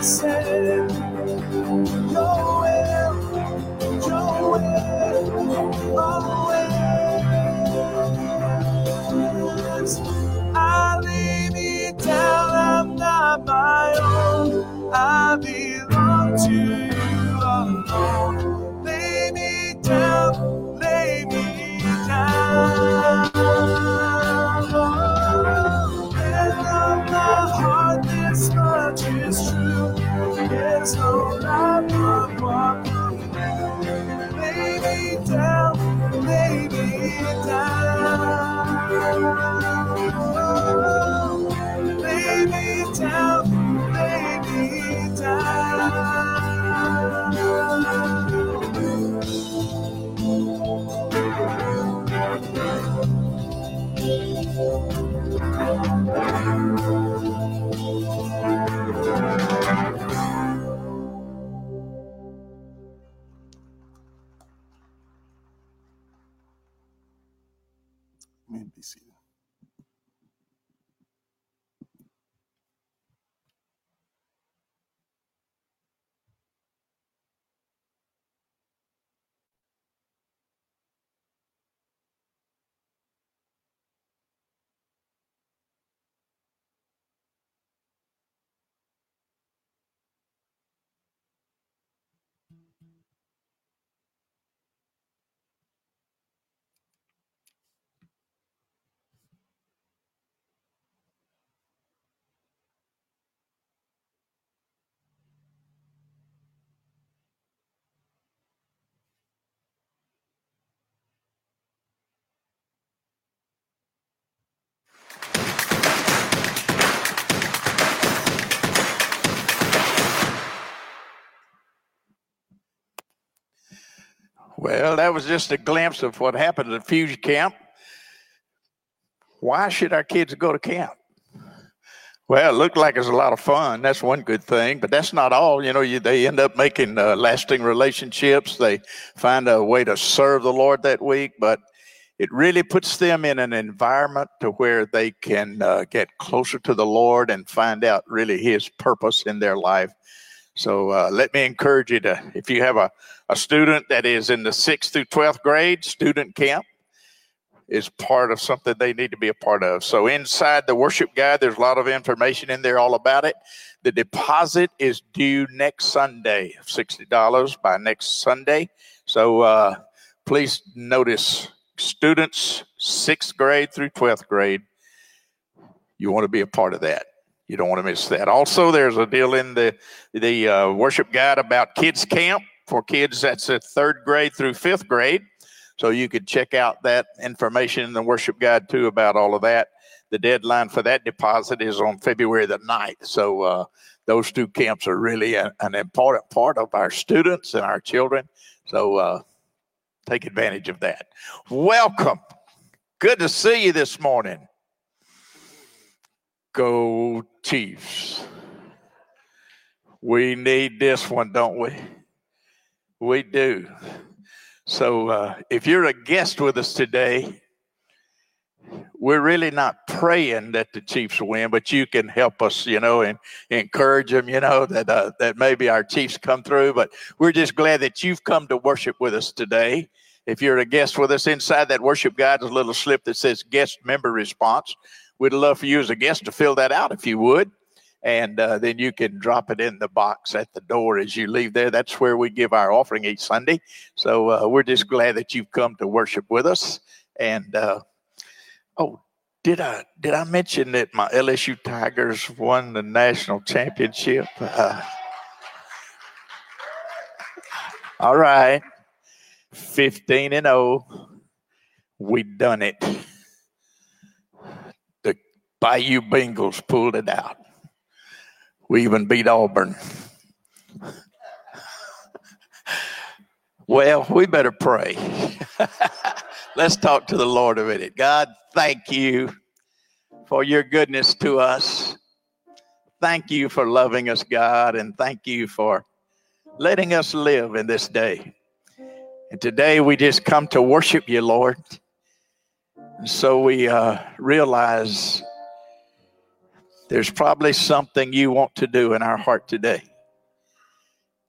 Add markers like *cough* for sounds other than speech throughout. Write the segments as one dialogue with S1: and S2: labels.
S1: the
S2: Well, that was just a glimpse of what happened at Fusion Camp. Why should our kids go to camp? Well, it looked like it was a lot of fun. That's one good thing, but that's not all. You know, you, they end up making uh, lasting relationships. They find a way to serve the Lord that week, but it really puts them in an environment to where they can uh, get closer to the Lord and find out really His purpose in their life. So uh, let me encourage you to, if you have a, a student that is in the sixth through 12th grade, student camp is part of something they need to be a part of. So inside the worship guide, there's a lot of information in there all about it. The deposit is due next Sunday, $60 by next Sunday. So uh, please notice students, sixth grade through 12th grade, you want to be a part of that. You don't want to miss that. Also, there's a deal in the the uh, worship guide about kids camp for kids that's at third grade through fifth grade. So you could check out that information in the worship guide too about all of that. The deadline for that deposit is on February the 9th. So uh, those two camps are really a, an important part of our students and our children. So uh, take advantage of that. Welcome. Good to see you this morning. Go Chiefs. We need this one, don't we? We do. So uh, if you're a guest with us today, we're really not praying that the Chiefs win, but you can help us, you know, and encourage them, you know, that uh, that maybe our Chiefs come through. But we're just glad that you've come to worship with us today. If you're a guest with us, inside that worship guide is a little slip that says guest member response. We'd love for you as a guest to fill that out if you would. And uh, then you can drop it in the box at the door as you leave there. That's where we give our offering each Sunday. So uh, we're just glad that you've come to worship with us. And uh, oh, did I did I mention that my LSU Tigers won the national championship? Uh, all right, fifteen and zero. We done it. Bayou Bengals pulled it out. We even beat Auburn. Well, we better pray. *laughs* Let's talk to the Lord a minute. God, thank you for your goodness to us. Thank you for loving us, God, and thank you for letting us live in this day. And today we just come to worship you, Lord. And so we uh, realize there's probably something you want to do in our heart today.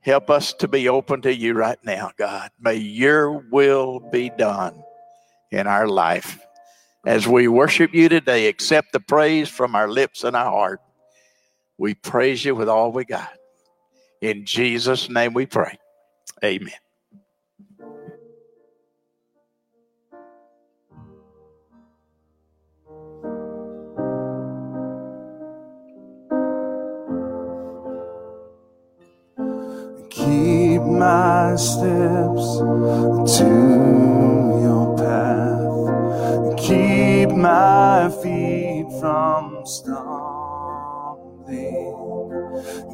S2: Help us to be open to you right now, God. May your will be done in our life. As we worship you today, accept the praise from our lips and our heart. We praise you with all we got. In Jesus' name we pray. Amen.
S1: My steps to your path. Keep my feet from stumbling.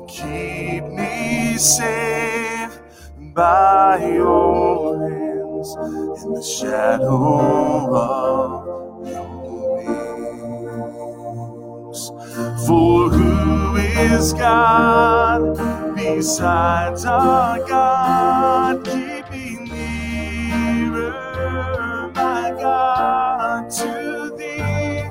S1: Keep me safe by your hands in the shadow of your wings. For who is God besides our God? Keep me nearer, my God, to thee,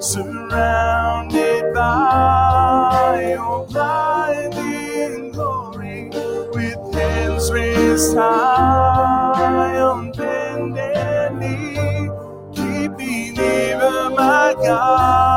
S1: surrounded by oh, your blinding glory, with hands raised high on bended knee. Keep me nearer, my God,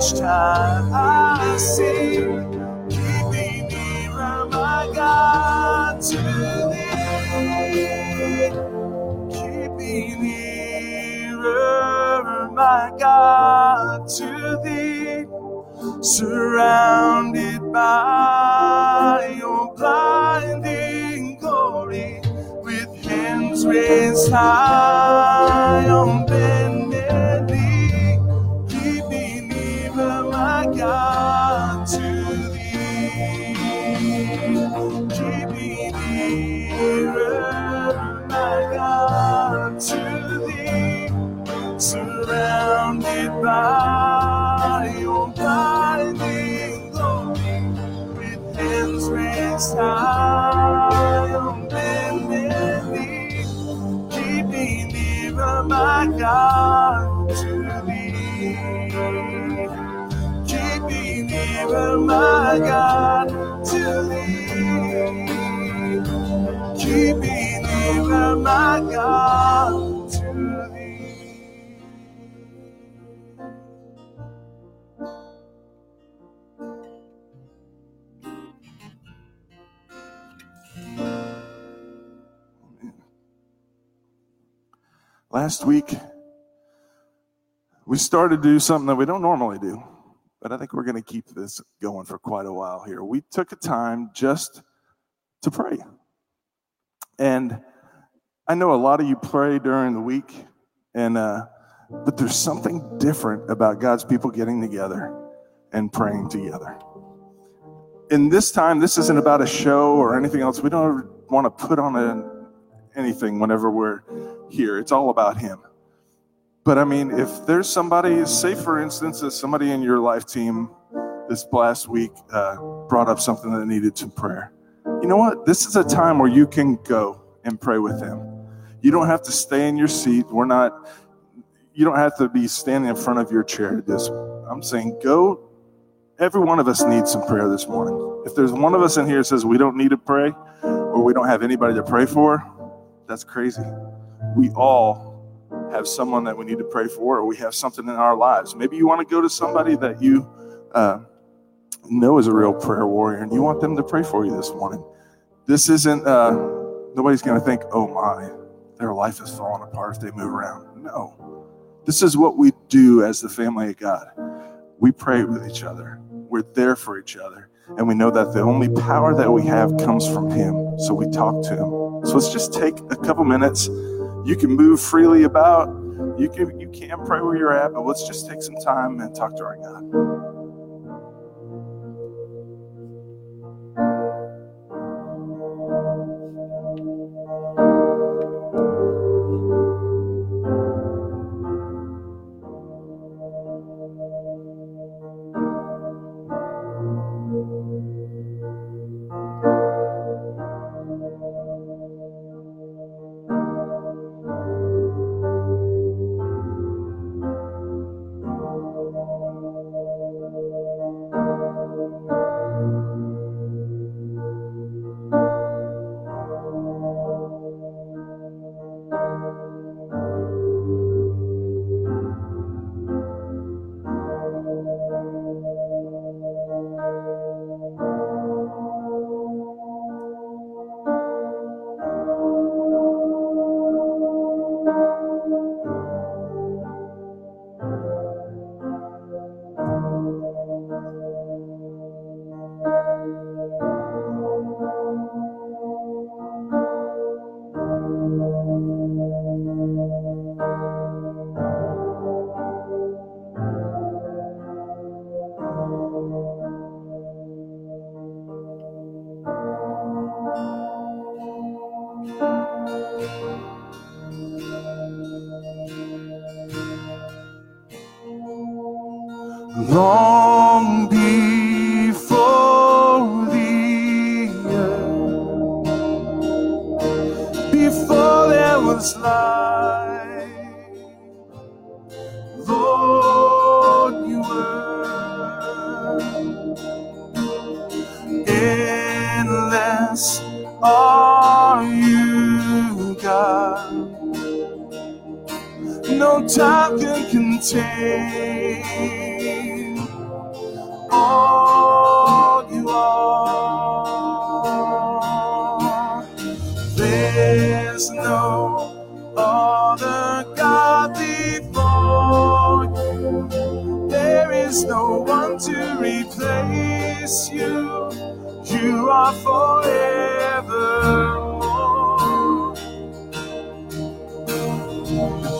S1: each time I sing. Keep me nearer, my God, to thee. Keep me nearer, my God, to thee, surrounded by your blinding glory, with hands raised high my God, to thee. Keep me nearer, my God, to thee. Keep me nearer, my God, Last week, we started to do something that we don't normally do, but I think we're going to keep this going for quite a while here. We took a time just to pray. And I know a lot of you pray during the week, and uh, but there's something different about God's people getting together and praying together. In this time, this isn't about a show or anything else. We don't want to put on a, anything whenever we're here. It's all about Him. But I mean, if there's somebody, say for instance, that somebody in your life team this last week uh, brought up something that needed some prayer, you know what? This is a time where you can go and pray with them. You don't have to stay in your seat. We're not, you don't have to be standing in front of your chair this. I'm saying go Every one of us needs some prayer this morning. If there's one of us in here says we don't need to pray or we don't have anybody to pray for, that's crazy. We all have someone that we need to pray for or we have something in our lives. Maybe you want to go to somebody that you uh, know is a real prayer warrior and you want them to pray for you this morning. This isn't, uh, nobody's going to think, oh my, their life is falling apart if they move around. No. This is what we do as the family of God. We pray with each other, we're there for each other. And we know that the only power that we have comes from Him. So we talk to Him. So let's just take a couple minutes. You can move freely about. You can you can pray where you're at, but let's just take some time and talk to our God. Are forevermore.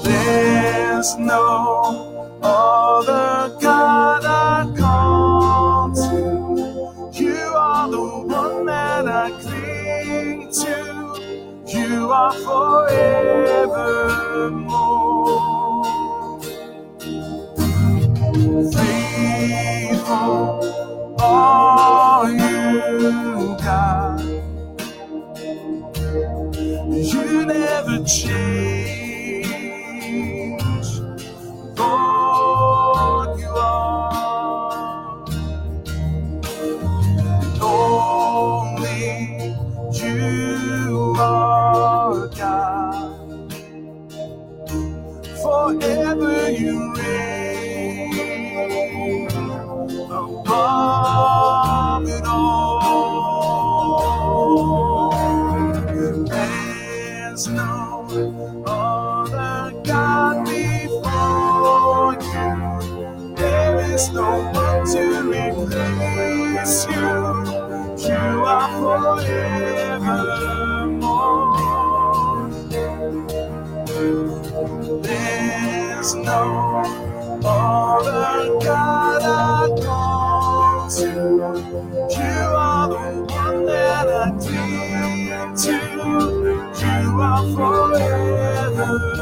S1: There's no other God I call to. You are the one that I cling to. You are forevermore. Faithful are you? God. You never change. Lord, you are. only you are God. Forever you forevermore. There's no other God I call to. You are the one that I cling to. You are forevermore.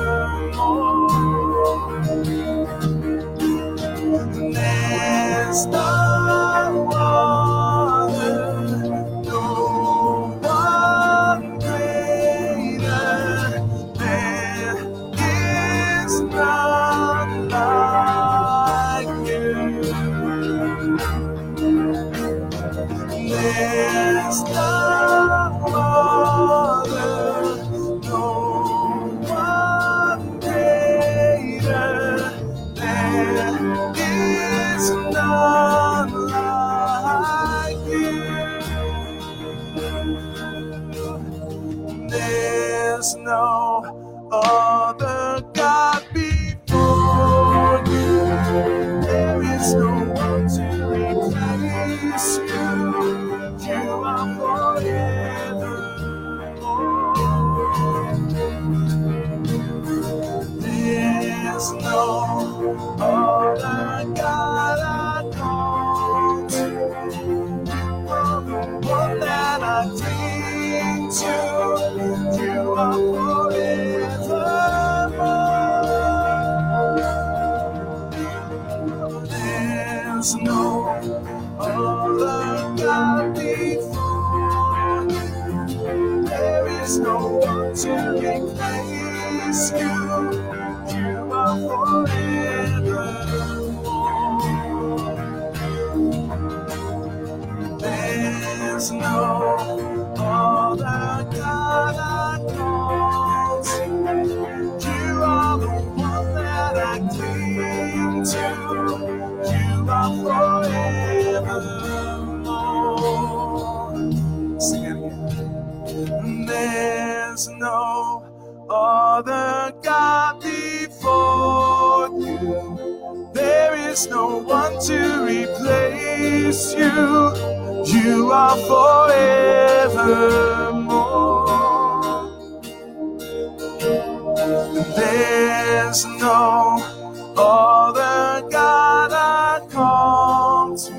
S1: forevermore. There's no other God I call to.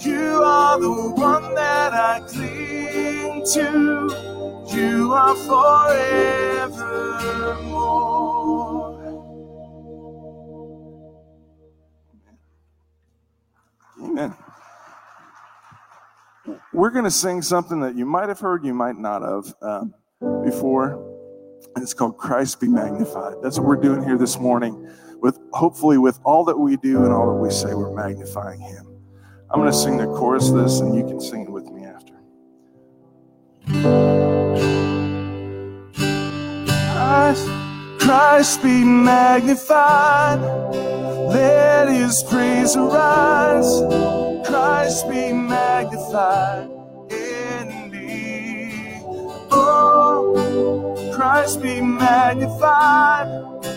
S1: You are the one that I cling to. You are forever. We're going to sing something that you might have heard, you might not have um, before. And it's called Christ Be Magnified. That's what we're doing here this morning. With hopefully, with all that we do and all that we say, we're magnifying Him. I'm going to sing the chorus of this, and you can sing it with me after. Christ, Christ be magnified. Let His praise arise. Christ be magnified in me. Oh, Christ be magnified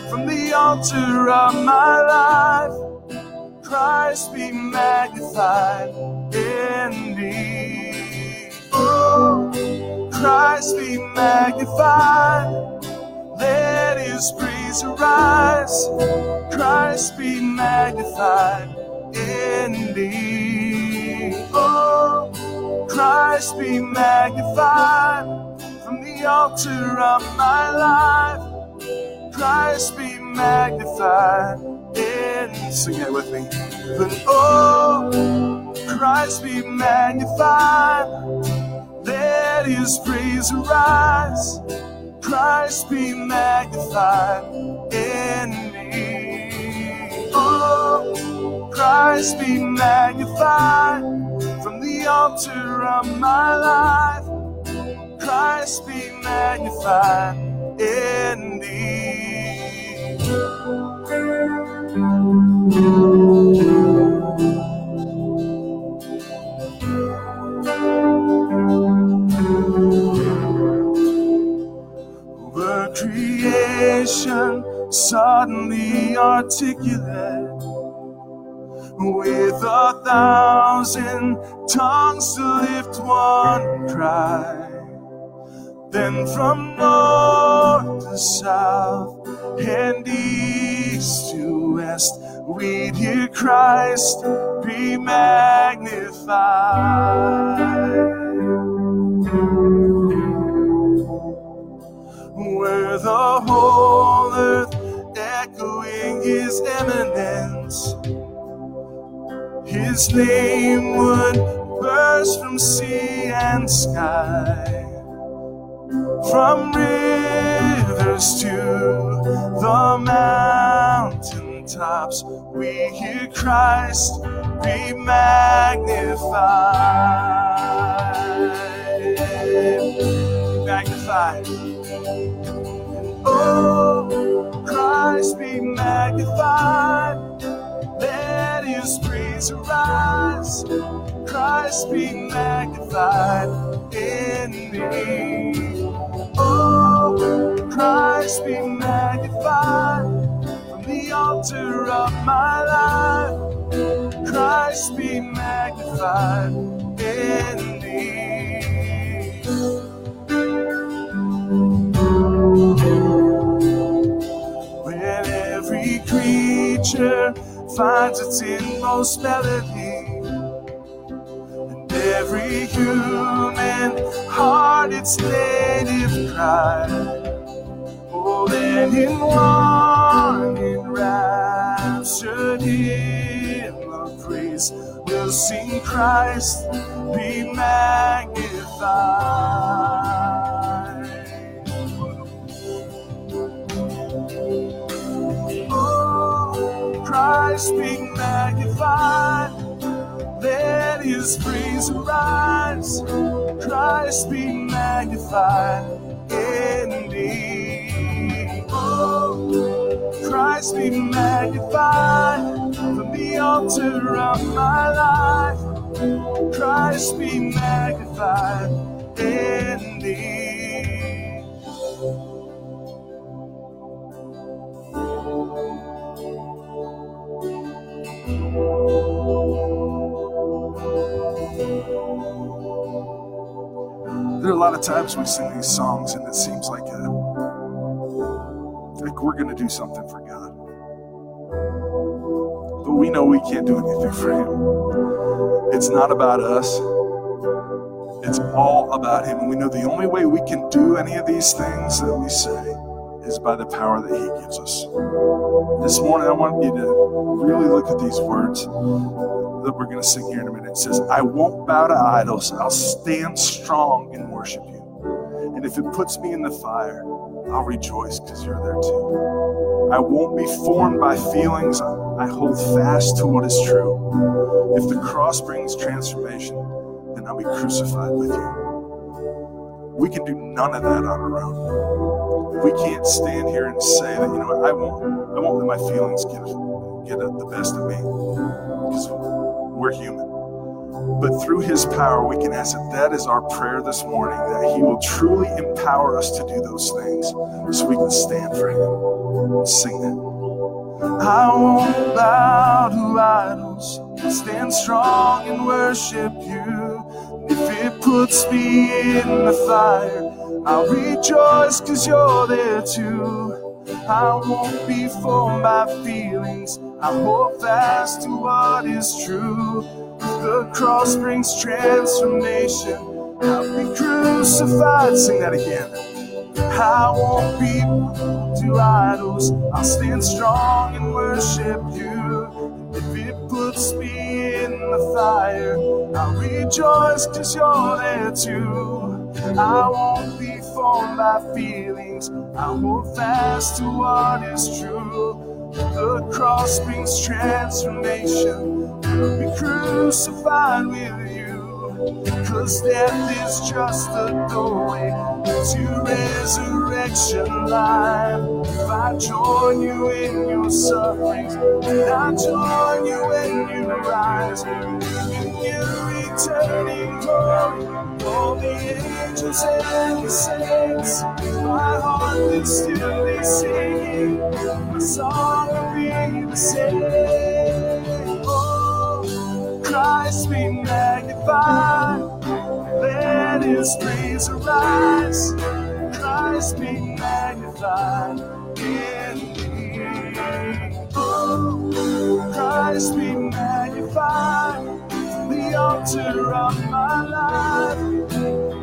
S1: from the altar of my life. Christ be magnified in me. Oh, Christ be magnified. Let his praise arise. Christ be magnified in me. Christ be magnified from the altar of my life. Christ be magnified in. Sing it with me. But oh, Christ be magnified. Let his praise arise. Christ be magnified in me. Oh, Christ be magnified the altar of my life. Christ be magnified in thee. Creation suddenly articulate with a thousand tongues to lift one cry. Then from north to south and east to west, we'd hear Christ be magnified. Where the whole earth echoing his eminence his name would burst from sea and sky, from rivers to the mountain tops. We hear Christ be magnified. Magnified. And oh, Christ be magnified. Let his praise arise. Christ be magnified in me. Oh, Christ be magnified from the altar of my life. Christ be magnified in me. When every creature finds its inmost melody, and every human heart its native cry. Oh, then in one enraptured hymn of praise, we'll sing Christ be magnified. Christ be magnified. Let his praise arise. Christ be magnified in me. Oh, Christ be magnified from the altar of my life. Christ be magnified in times we sing these songs and it seems like a, like we're going to do something for God. But we know we can't do anything for Him. It's not about us. It's all about Him. And we know the only way we can do any of these things that we say is by the power that He gives us. This morning, I want you to really look at these words that we're going to sing here in a minute. It says, I won't bow to idols. I'll stand strong and worship you. And if it puts me in the fire, I'll rejoice because you're there too. I won't be formed by feelings. I hold fast to what is true. If the cross brings transformation, then I'll be crucified with you. We can do none of that on our own. We can't stand here and say that, you know I won't, I won't let my feelings get, get the best of me because we're human. But through his power, we can ask that that is our prayer this morning, that he will truly empower us to do those things so we can stand for him. Sing that. I won't bow to idols, stand strong and worship you. If it puts me in the fire, I'll rejoice because you're there too. I won't be formed by feelings. I hold fast to what is true. The cross brings transformation. I'll be crucified. Sing that again. I won't be to idols. I'll stand strong and worship you. If it puts me in the fire, I'll rejoice because you're there too. I won't be formed by feelings. I hold fast to what is true. The cross brings transformation. I'll be crucified with you. Cause death is just a doorway to resurrection life. If I join you in your sufferings, and I join you when you rise, in your returning glory. All the angels and the saints, my heart will still be singing. My song will be the same. Oh, Christ be magnified. Let his praise arise. Christ be magnified in me. Oh, Christ be magnified. The altar of my life.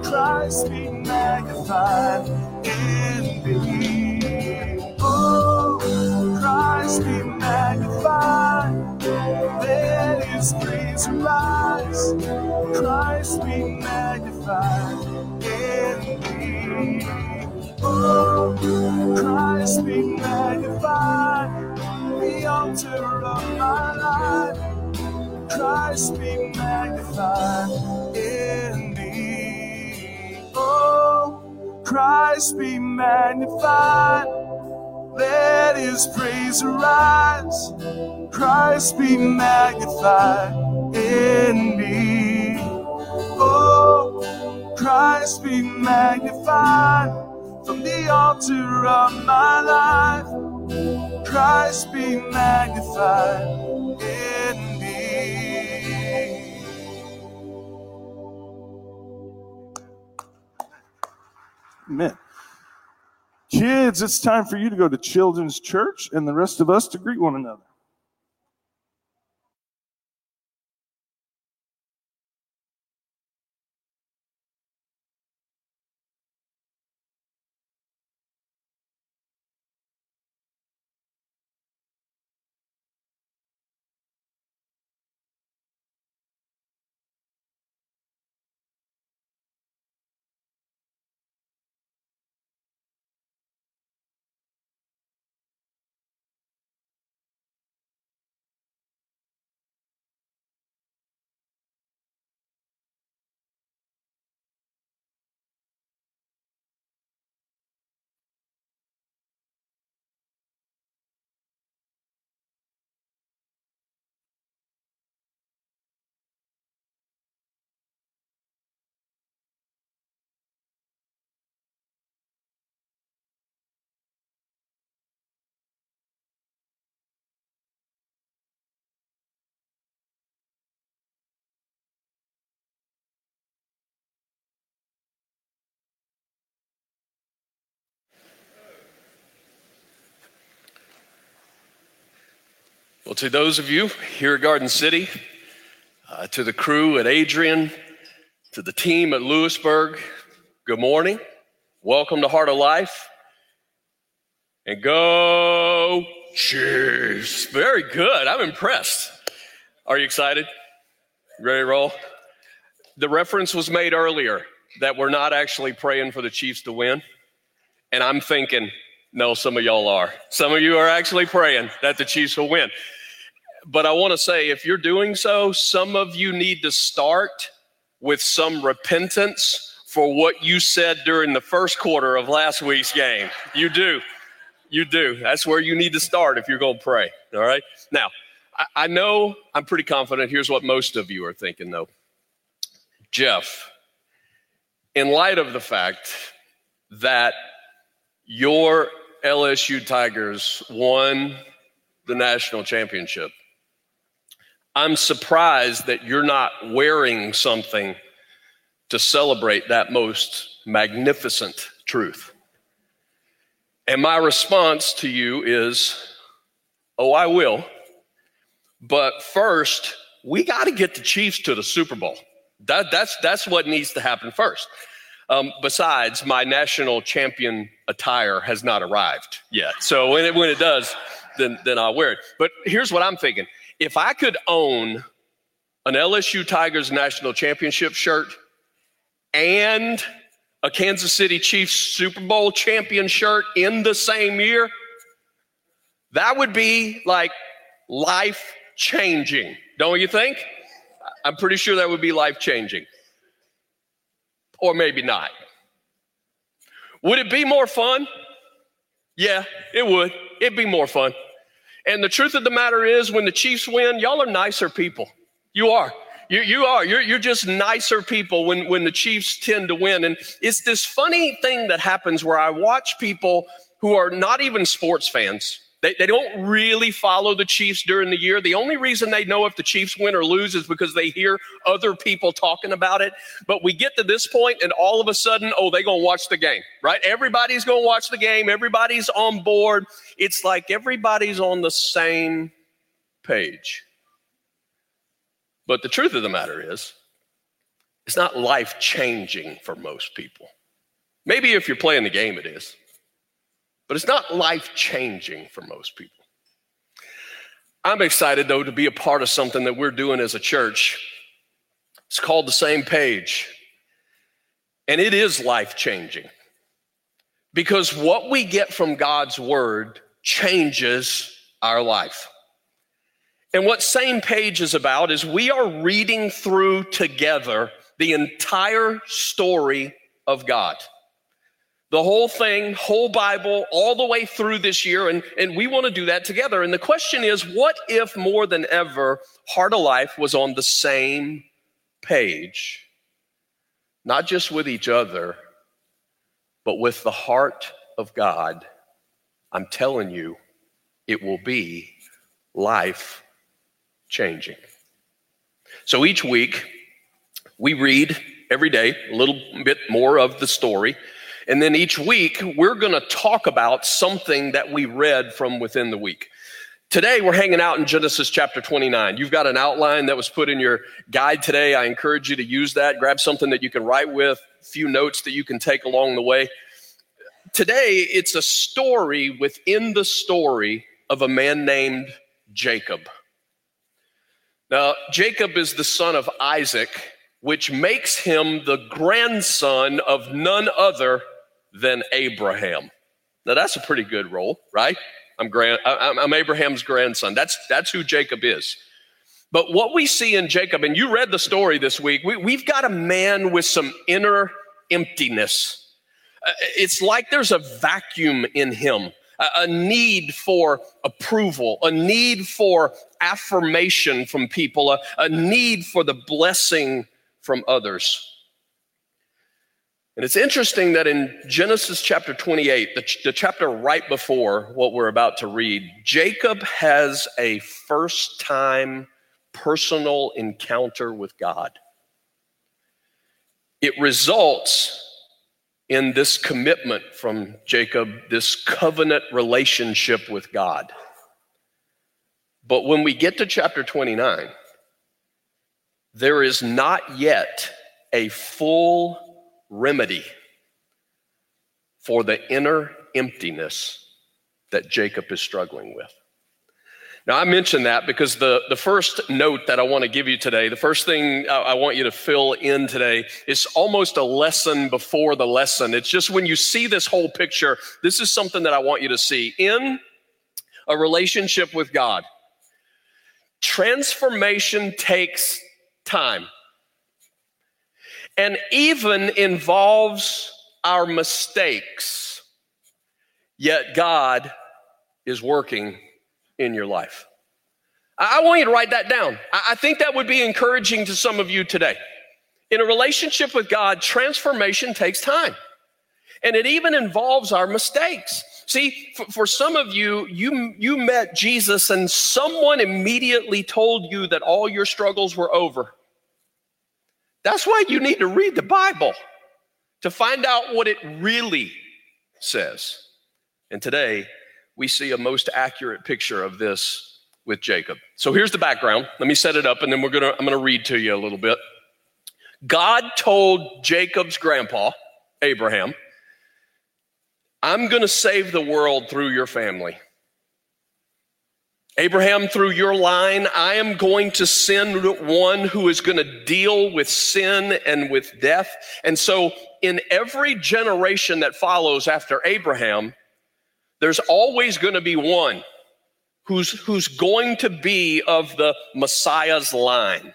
S1: Christ be magnified in me. Oh, Christ be magnified. Let his praise arise. Christ be magnified in me. Oh, Christ be magnified. The altar of my life. Christ be magnified in me. Oh, Christ be magnified. Let his praise arise. Christ be magnified in me. Oh, Christ be magnified from the altar of my life. Christ be magnified in me. Amen. Kids, it's time for you to go to children's church and the rest of us to greet one another.
S3: To those of you here at Garden City, uh, to the crew at Adrian, to the team at Lewisburg, good morning. Welcome to Heart of Life. And go Chiefs. Very good. I'm impressed. Are you excited? Ready to roll? The reference was made earlier that we're not actually praying for the Chiefs to win. And I'm thinking, no, some of y'all are. Some of you are actually praying that the Chiefs will win. But I want to say, if you're doing so, some of you need to start with some repentance for what you said during the first quarter of last week's game. You do. You do. That's where you need to start if you're going to pray. All right. Now, I, know I'm pretty confident. Here's what most of you are thinking, though. Jeff, in light of the fact that your LSU Tigers won the national championship, I'm surprised that you're not wearing something to celebrate that most magnificent truth. And my response to you is, oh, I will. But first, we got to get the Chiefs to the Super Bowl. That, that's, that's what needs to happen first. Um, besides, my national champion attire has not arrived yet. So when it, when it does, then, then I'll wear it. But here's what I'm thinking if I could own an LSU Tigers national championship shirt and a Kansas City Chiefs Super Bowl champion shirt in the same year, that would be like life changing, don't you think? I'm pretty sure that would be life changing. Or maybe not. Would it be more fun? Yeah, it would. It'd be more fun. And the truth of the matter is, when the Chiefs win, y'all are nicer people. You are. You, you are. You're, you're just nicer people when, when the Chiefs tend to win. And it's this funny thing that happens where I watch people who are not even sports fans they, they don't really follow the Chiefs during the year. The only reason they know if the Chiefs win or lose is because they hear other people talking about it. But we get to this point and all of a sudden, oh, they're going to watch the game, right? Everybody's going to watch the game. Everybody's on board. It's like everybody's on the same page. But the truth of the matter is, it's not life changing for most people. Maybe if you're playing the game, it is but it's not life changing for most people. I'm excited, though, to be a part of something that we're doing as a church. It's called The Same Page, and it is life changing because what we get from God's Word changes our life. And what Same Page is about is we are reading through together the entire story of God the whole thing, whole Bible, all the way through this year. And, and we want to do that together. And the question is what if more than ever, Heart of Life was on the same page? Not just with each other, but with the heart of God. I'm telling you, it will be life changing. So each week, we read every day a little bit more of the story. And then each week, we're going to talk about something that we read from within the week. Today, we're hanging out in Genesis chapter 29. You've got an outline that was put in your guide today. I encourage you to use that. Grab something that you can write with, a few notes that you can take along the way. Today, it's a story within the story of a man named Jacob. Now, Jacob is the son of Isaac, which makes him the grandson of none other than Abraham. Now that's a pretty good role, right? I'm, grand, I'm Abraham's grandson. That's, that's who Jacob is. But what we see in Jacob, and you read the story this week, we, we've got a man with some inner emptiness. Uh, it's like there's a vacuum in him, a, need for approval, a need for affirmation from people, a, a need for the blessing from others. And it's interesting that in Genesis chapter 28, the, the, chapter right before what we're about to read, Jacob has a first time personal encounter with God. It results in this commitment from Jacob, this covenant relationship with God. But when we get to chapter 29, there is not yet a full remedy for the inner emptiness that Jacob is struggling with. Now, I mention that because the, the first note that I want to give you today, the first thing I want you to fill in today is almost a lesson before the lesson. It's just when you see this whole picture, this is something that I want you to see. In a relationship with God, transformation takes time and even involves our mistakes. Yet God is working in your life. I want you to write that down. I think that would be encouraging to some of you today. In a relationship with God, transformation takes time. And it even involves our mistakes. See, for, some of you, you, you met Jesus and someone immediately told you that all your struggles were over. That's why you need to read the Bible to find out what it really says. And today, we see a most accurate picture of this with Jacob. So here's the background. Let me set it up and then we're going to I'm going to read to you a little bit. God told Jacob's grandpa, Abraham, I'm going to save the world through your family. Abraham, through your line, I am going to send one who is going to deal with sin and with death. And so, in every generation that follows after Abraham, there's always going to be one who's, who's going to be of the Messiah's line.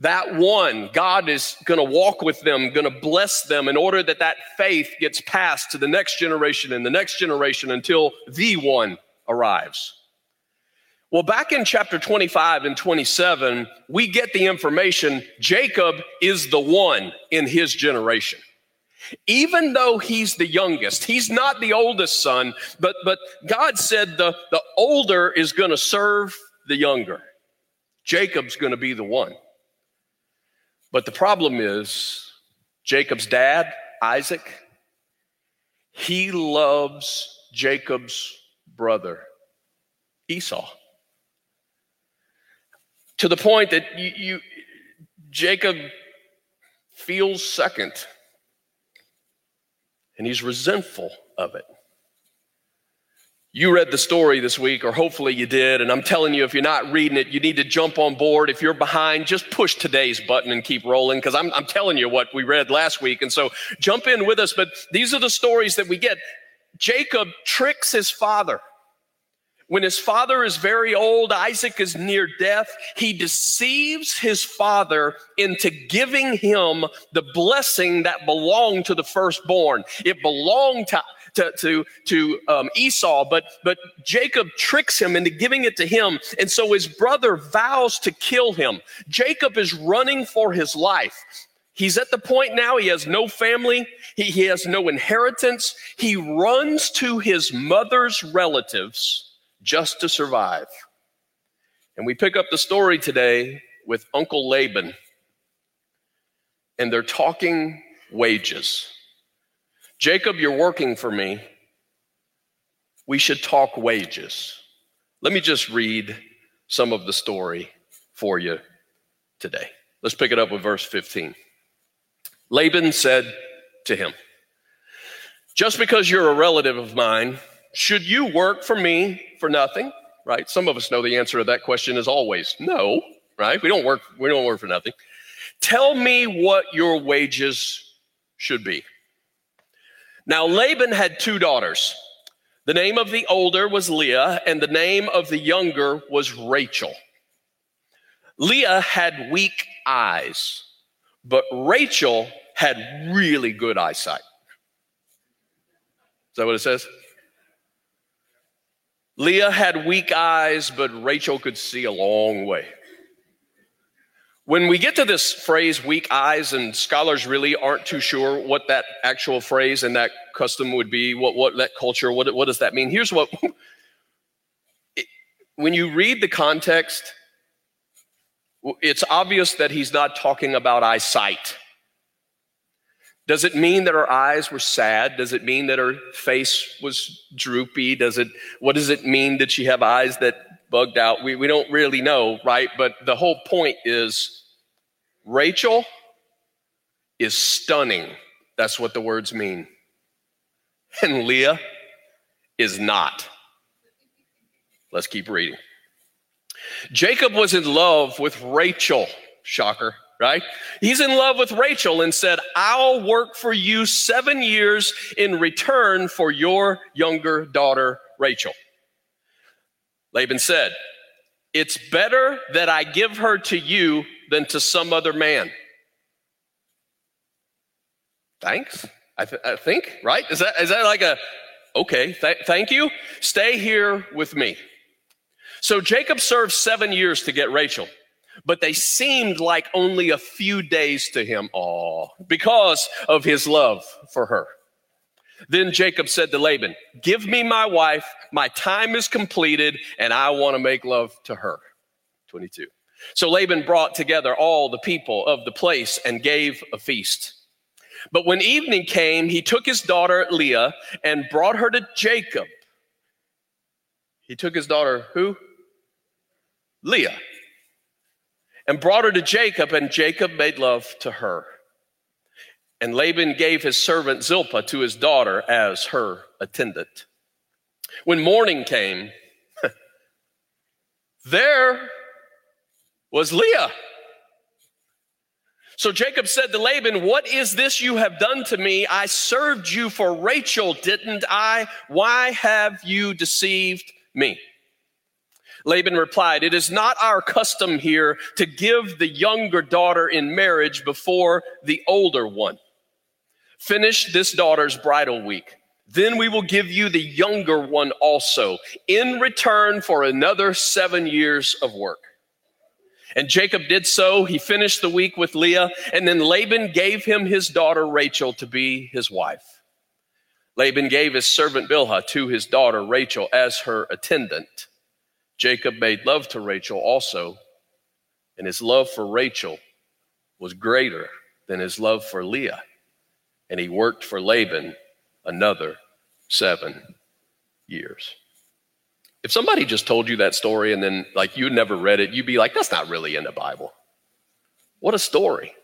S3: That one, God is going to walk with them, going to bless them in order that that faith gets passed to the next generation and the next generation until the one arrives. Well, back in chapter 25 and 27, we get the information Jacob is the one in his generation. Even though he's the youngest, he's not the oldest son, but, but God said the, the older is going to serve the younger. Jacob's going to be the one. But the problem is, Jacob's dad, Isaac, he loves Jacob's brother, Esau to the point that you, you Jacob feels second and he's resentful of it. You read the story this week, or hopefully you did, and I'm telling you, if you're not reading it, you need to jump on board. If you're behind, just push today's button and keep rolling, because I'm, I'm telling you what we read last week. And so jump in with us. But these are the stories that we get. Jacob tricks his father When his father is very old, Isaac is near death, he deceives his father into giving him the blessing that belonged to the firstborn. It belonged to to to, to um, Esau, but but Jacob tricks him into giving it to him, and so his brother vows to kill him. Jacob is running for his life. He's at the point now, he has no family, he, he has no inheritance. He runs to his mother's relatives just to survive. And we pick up the story today with Uncle Laban, and they're talking wages. Jacob, you're working for me. We should talk wages. Let me just read some of the story for you today. Let's pick it up with verse 15. Laban said to him, Just because you're a relative of mine, should you work for me for nothing? Right? Some of us know the answer to that question is always no, right? We don't work, we don't work for nothing. Tell me what your wages should be. Now, Laban had two daughters. The name of the older was Leah, and the name of the younger was Rachel. Leah had weak eyes, but Rachel had really good eyesight. Is that what it says? Leah had weak eyes, but Rachel could see a long way. When we get to this phrase, weak eyes, and scholars really aren't too sure what that actual phrase and that custom would be, what, what that culture, what, what does that mean? Here's what, *laughs* when you read the context, it's obvious that he's not talking about eyesight. Does it mean that her eyes were sad? Does it mean that her face was droopy? Does it, what does it mean that she have eyes that bugged out? We, we don't really know, right? But the whole point is Rachel is stunning. That's what the words mean. And Leah is not. Let's keep reading. Jacob was in love with Rachel. Shocker right? He's in love with Rachel and said, I'll work for you seven years in return for your younger daughter, Rachel. Laban said, It's better that I give her to you than to some other man. Thanks. I, th- I think, right? Is that, is that like a, okay, th- thank you. Stay here with me. So Jacob served seven years to get Rachel but they seemed like only a few days to him, all because of his love for her. Then Jacob said to Laban, Give me my wife, my time is completed, and I want to make love to her. 22. So Laban brought together all the people of the place and gave a feast. But when evening came, he took his daughter Leah and brought her to Jacob. He took his daughter, who? Leah and brought her to Jacob, and Jacob made love to her. And Laban gave his servant Zilpah to his daughter as her attendant. When morning came, *laughs* there was Leah. So Jacob said to Laban, What is this you have done to me? I served you for Rachel, didn't I? Why have you deceived me? Laban replied, It is not our custom here to give the younger daughter in marriage before the older one. Finish this daughter's bridal week. Then we will give you the younger one also in return for another seven years of work. And Jacob did so. He finished the week with Leah, and then Laban gave him his daughter Rachel to be his wife. Laban gave his servant Bilhah to his daughter Rachel as her attendant. Jacob made love to Rachel also, and his love for Rachel was greater than his love for Leah. And he worked for Laban another seven years. If somebody just told you that story and then, like, you never read it, you'd be like, that's not really in the Bible. What a story.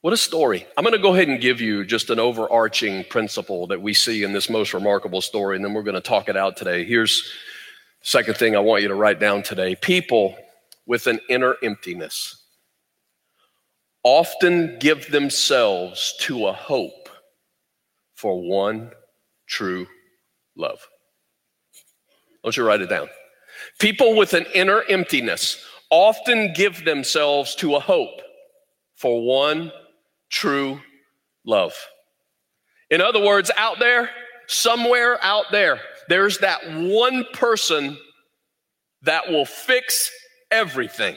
S3: What a story. I'm going to go ahead and give you just an overarching principle that we see in this most remarkable story, and then we're going to talk it out today. Here's Second thing I want you to write down today people with an inner emptiness often give themselves to a hope for one true love. don't you write it down. People with an inner emptiness often give themselves to a hope for one true love. In other words, out there, somewhere out there, there's that one person that will fix everything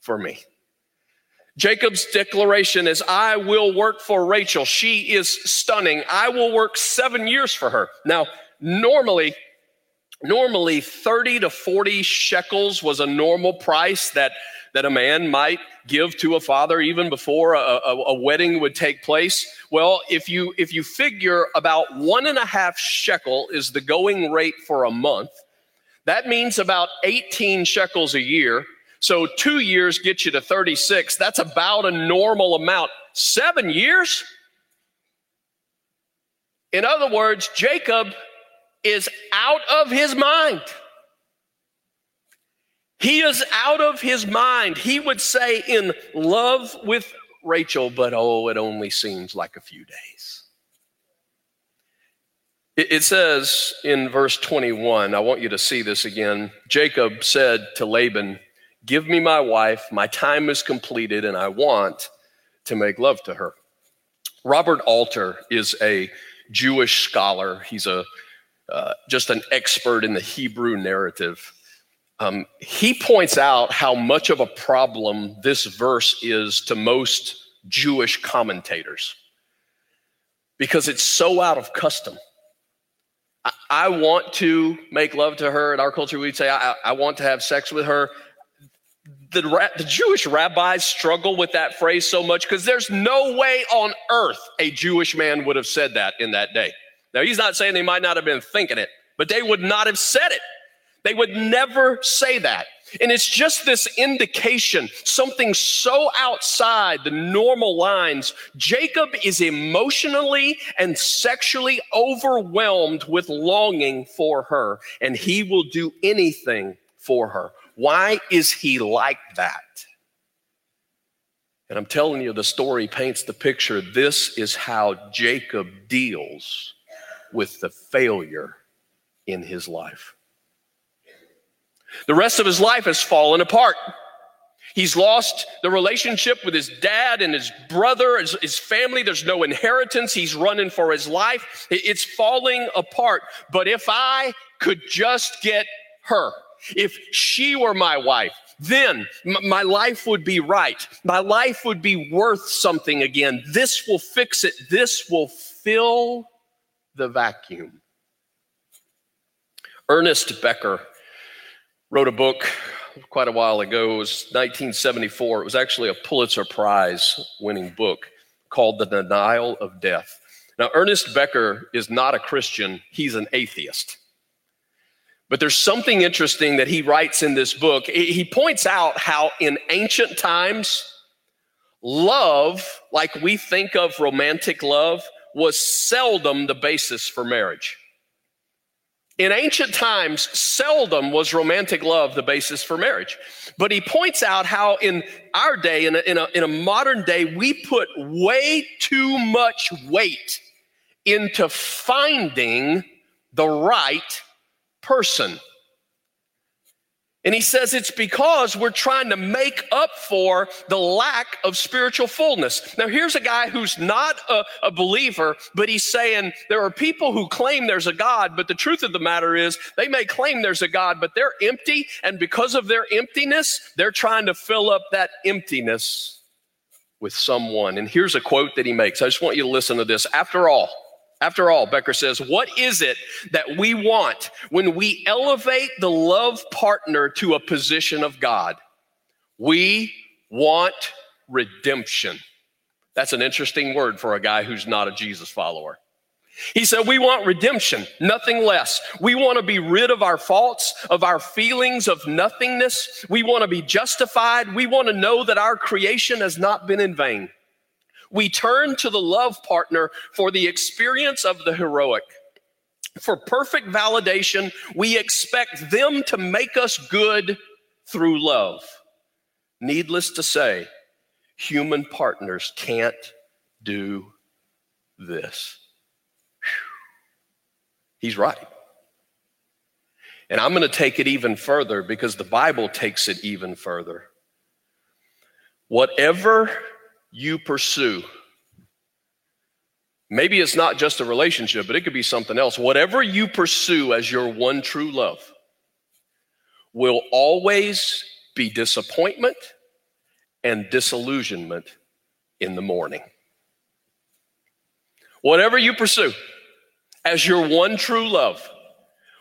S3: for me. Jacob's declaration is, I will work for Rachel. She is stunning. I will work seven years for her. Now, normally, normally 30 to 40 shekels was a normal price that, that a man might give to a father even before a, a, a wedding would take place. Well, if you, if you figure about one and a half shekel is the going rate for a month, that means about 18 shekels a year so two years gets you to 36. That's about a normal amount. Seven years? In other words, Jacob is out of his mind. He is out of his mind. He would say, in love with Rachel, but oh, it only seems like a few days. It says in verse 21, I want you to see this again. Jacob said to Laban, Give me my wife. My time is completed, and I want to make love to her. Robert Alter is a Jewish scholar. He's a uh, just an expert in the Hebrew narrative. Um, he points out how much of a problem this verse is to most Jewish commentators because it's so out of custom. I, I want to make love to her. In our culture, we'd say, I, I want to have sex with her the, the Jewish rabbis struggle with that phrase so much because there's no way on earth a Jewish man would have said that in that day. Now, he's not saying they might not have been thinking it, but they would not have said it. They would never say that. And it's just this indication, something so outside the normal lines. Jacob is emotionally and sexually overwhelmed with longing for her, and he will do anything for her. Why is he like that? And I'm telling you, the story paints the picture. This is how Jacob deals with the failure in his life. The rest of his life has fallen apart. He's lost the relationship with his dad and his brother, his, his, family. There's no inheritance. He's running for his life. It's falling apart. But if I could just get her, if she were my wife, then my life would be right. My life would be worth something again. This will fix it. This will fill the vacuum. Ernest Becker wrote a book quite a while ago. It was 1974. It was actually a Pulitzer Prize winning book called The Denial of Death. Now, Ernest Becker is not a Christian, he's an atheist. But there's something interesting that he writes in this book. He points out how in ancient times, love, like we think of romantic love, was seldom the basis for marriage. In ancient times, seldom was romantic love the basis for marriage. But he points out how in our day, in a, in a, in a modern day, we put way too much weight into finding the right person. And he says it's because we're trying to make up for the lack of spiritual fullness. Now, here's a guy who's not a, a, believer, but he's saying there are people who claim there's a God, but the truth of the matter is they may claim there's a God, but they're empty. And because of their emptiness, they're trying to fill up that emptiness with someone. And here's a quote that he makes. I just want you to listen to this. After all, after all, Becker says, what is it that we want when we elevate the love partner to a position of God? We want redemption. That's an interesting word for a guy who's not a Jesus follower. He said, We want redemption, nothing less. We want to be rid of our faults, of our feelings of nothingness. We want to be justified. We want to know that our creation has not been in vain. We turn to the love partner for the experience of the heroic. For perfect validation, we expect them to make us good through love. Needless to say, human partners can't do this. He's right. And I'm going to take it even further because the Bible takes it even further. Whatever you pursue, maybe it's not just a relationship, but it could be something else. Whatever you pursue as your one true love will always be disappointment and disillusionment in the morning. Whatever you pursue as your one true love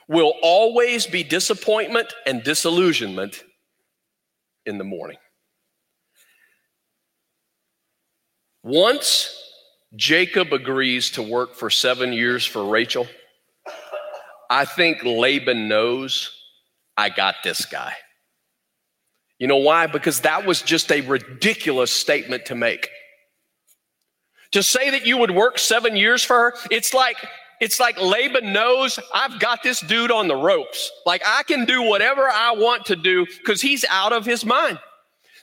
S3: will always be disappointment and disillusionment in the morning. Once Jacob agrees to work for seven years for Rachel, I think Laban knows I got this guy. You know why? Because that was just a ridiculous statement to make. To say that you would work seven years for her, it's like it's like Laban knows I've got this dude on the ropes. Like I can do whatever I want to do because he's out of his mind.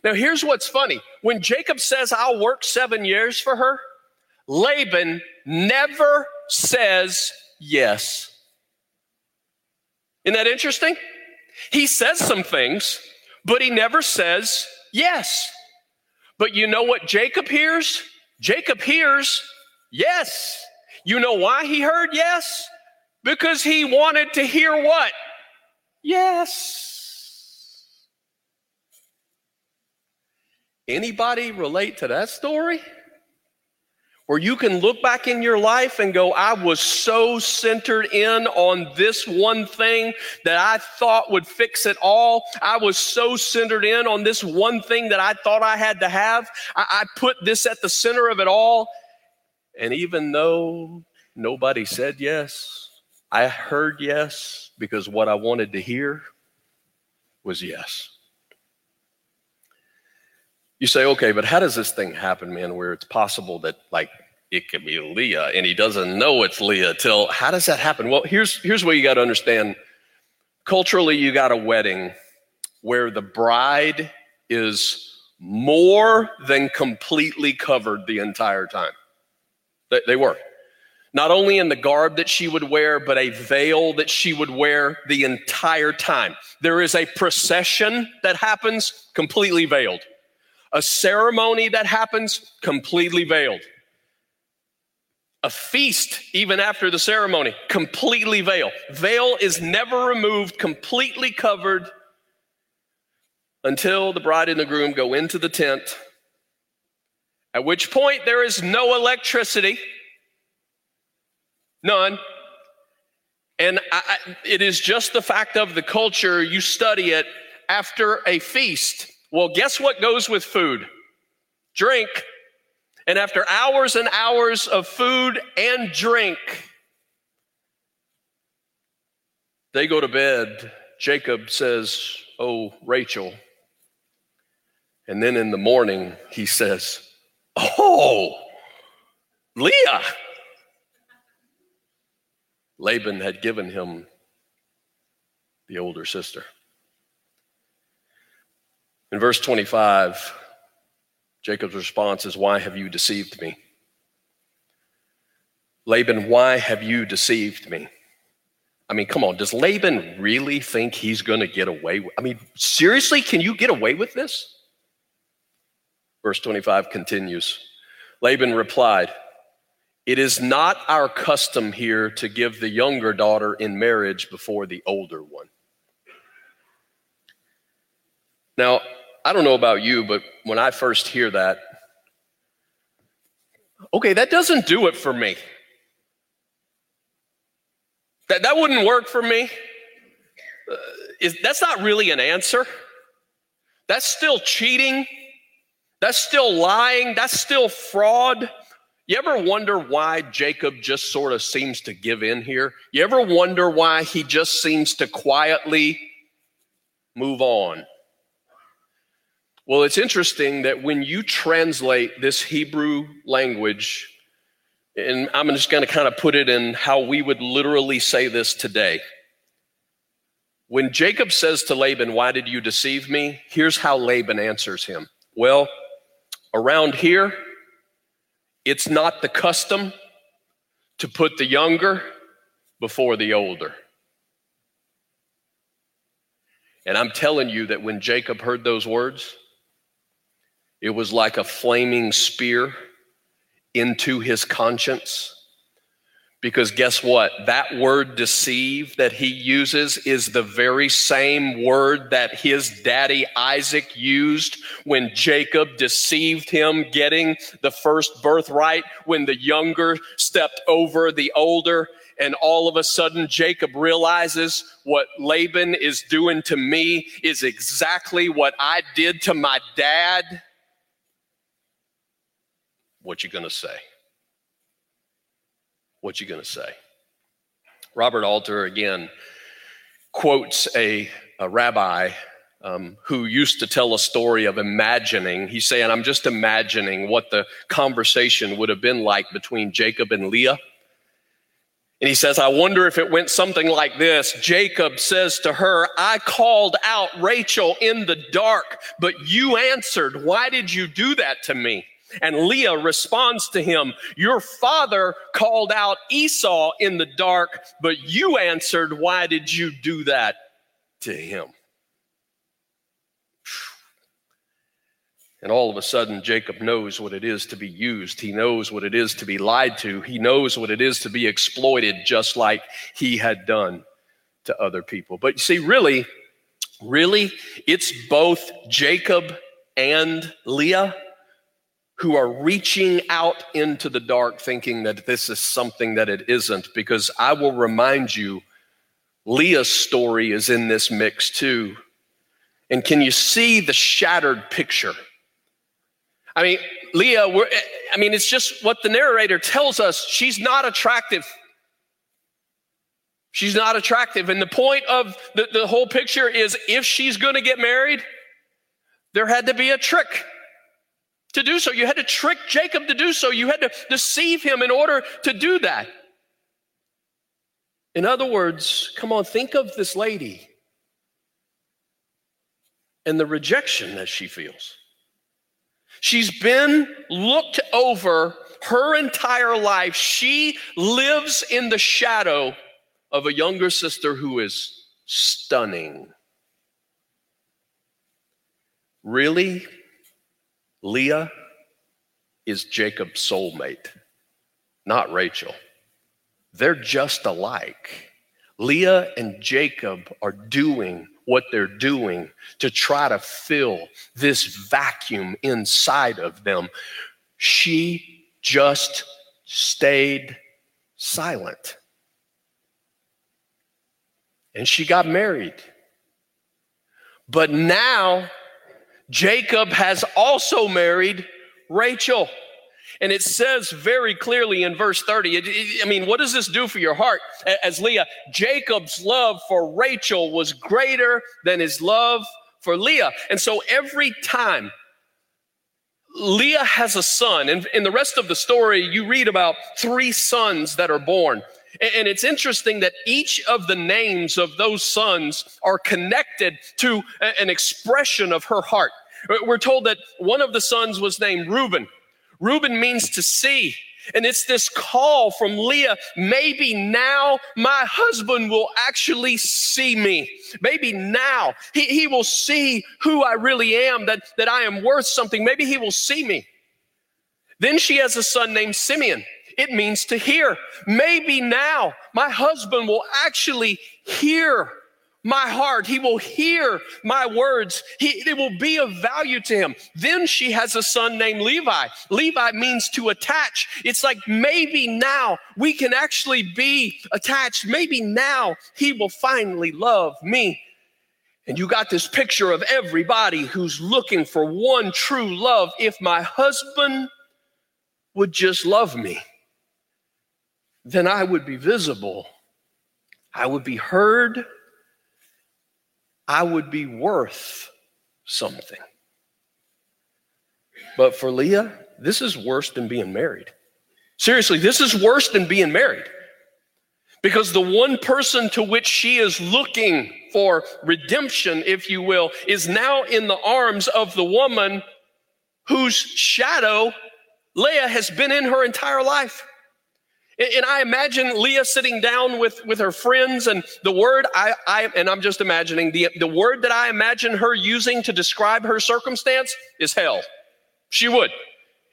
S3: Now, here's what's funny. When Jacob says, I'll work seven years for her, Laban never says yes. Isn't that interesting? He says some things, but he never says yes. But you know what Jacob hears? Jacob hears yes. You know why he heard yes? Because he wanted to hear what? Yes. Anybody relate to that story? Where you can look back in your life and go, I was so centered in on this one thing that I thought would fix it all. I was so centered in on this one thing that I thought I had to have. I, I put this at the center of it all. And even though nobody said yes, I heard yes because what I wanted to hear was yes. You say, okay, but how does this thing happen, man, where it's possible that like it could be Leah and he doesn't know it's Leah till how does that happen? Well, here's here's what you got to understand. Culturally, you got a wedding where the bride is more than completely covered the entire time. They, they were. Not only in the garb that she would wear, but a veil that she would wear the entire time. There is a procession that happens completely veiled, a ceremony that happens completely veiled, a feast even after the ceremony, completely veiled. Veil is never removed, completely covered until the bride and the groom go into the tent, at which point there is no electricity, none. And I, it is just the fact of the culture, you study it after a feast. Well, guess what goes with food? Drink. And after hours and hours of food and drink, they go to bed. Jacob says, Oh, Rachel. And then in the morning, he says, Oh, Leah. Laban had given him the older sister. In verse 25, Jacob's response is, Why have you deceived me? Laban, why have you deceived me? I mean, come on, does Laban really think he's going to get away with I mean, seriously, can you get away with this? Verse 25 continues. Laban replied, It is not our custom here to give the younger daughter in marriage before the older one. Now, I don't know about you, but when I first hear that, okay, that doesn't do it for me. That, that wouldn't work for me. Uh, is, that's not really an answer. That's still cheating. That's still lying. That's still fraud. You ever wonder why Jacob just sort of seems to give in here? You ever wonder why he just seems to quietly move on? Well, it's interesting that when you translate this Hebrew language, and I'm just going to kind of put it in how we would literally say this today. When Jacob says to Laban, Why did you deceive me? Here's how Laban answers him. Well, around here, it's not the custom to put the younger before the older. And I'm telling you that when Jacob heard those words, it was like a flaming spear into his conscience. Because guess what? That word deceive that he uses is the very same word that his daddy Isaac used when Jacob deceived him getting the first birthright, when the younger stepped over the older. And all of a sudden, Jacob realizes what Laban is doing to me is exactly what I did to my dad. What you gonna say? what you going to say? Robert Alter again quotes a, a rabbi um, who used to tell a story of imagining. He's saying, I'm just imagining what the conversation would have been like between Jacob and Leah. And he says, I wonder if it went something like this. Jacob says to her, I called out Rachel in the dark, but you answered. Why did you do that to me? And Leah responds to him, Your father called out Esau in the dark, but you answered, Why did you do that to him? And all of a sudden, Jacob knows what it is to be used. He knows what it is to be lied to. He knows what it is to be exploited, just like he had done to other people. But you see, really, really, it's both Jacob and Leah who are reaching out into the dark thinking that this is something that it isn't, because I will remind you, Leah's story is in this mix too. And can you see the shattered picture? I mean, Leah, I mean, it's just what the narrator tells us. She's not attractive. She's not attractive. And the point of the, the whole picture is if she's going to get married, there had to be a trick to do so. You had to trick Jacob to do so. You had to deceive him in order to do that. In other words, come on, think of this lady and the rejection that she feels. She's been looked over her entire life. She lives in the shadow of a younger sister who is stunning. Really? Leah is Jacob's soulmate, not Rachel. They're just alike. Leah and Jacob are doing what they're doing to try to fill this vacuum inside of them. She just stayed silent. And she got married. But now Jacob has also married Rachel. And it says very clearly in verse 30, it, it, I mean, what does this do for your heart? As Leah, Jacob's love for Rachel was greater than his love for Leah. And so every time Leah has a son, and in the rest of the story, you read about three sons that are born. And it's interesting that each of the names of those sons are connected to an expression of her heart. We're told that one of the sons was named Reuben. Reuben means to see. And it's this call from Leah. Maybe now my husband will actually see me. Maybe now he, he will see who I really am, that, that I am worth something. Maybe he will see me. Then she has a son named Simeon. It means to hear. Maybe now my husband will actually hear my heart. He will hear my words. He, it will be of value to him. Then she has a son named Levi. Levi means to attach. It's like maybe now we can actually be attached. Maybe now he will finally love me. And you got this picture of everybody who's looking for one true love. If my husband would just love me then I would be visible. I would be heard. I would be worth something. But for Leah, this is worse than being married. Seriously, this is worse than being married. Because the one person to which she is looking for redemption, if you will, is now in the arms of the woman whose shadow Leah has been in her entire life. And I imagine Leah sitting down with, with her friends, and the word I, I and I'm just imagining the, the word that I imagine her using to describe her circumstance is hell. She would.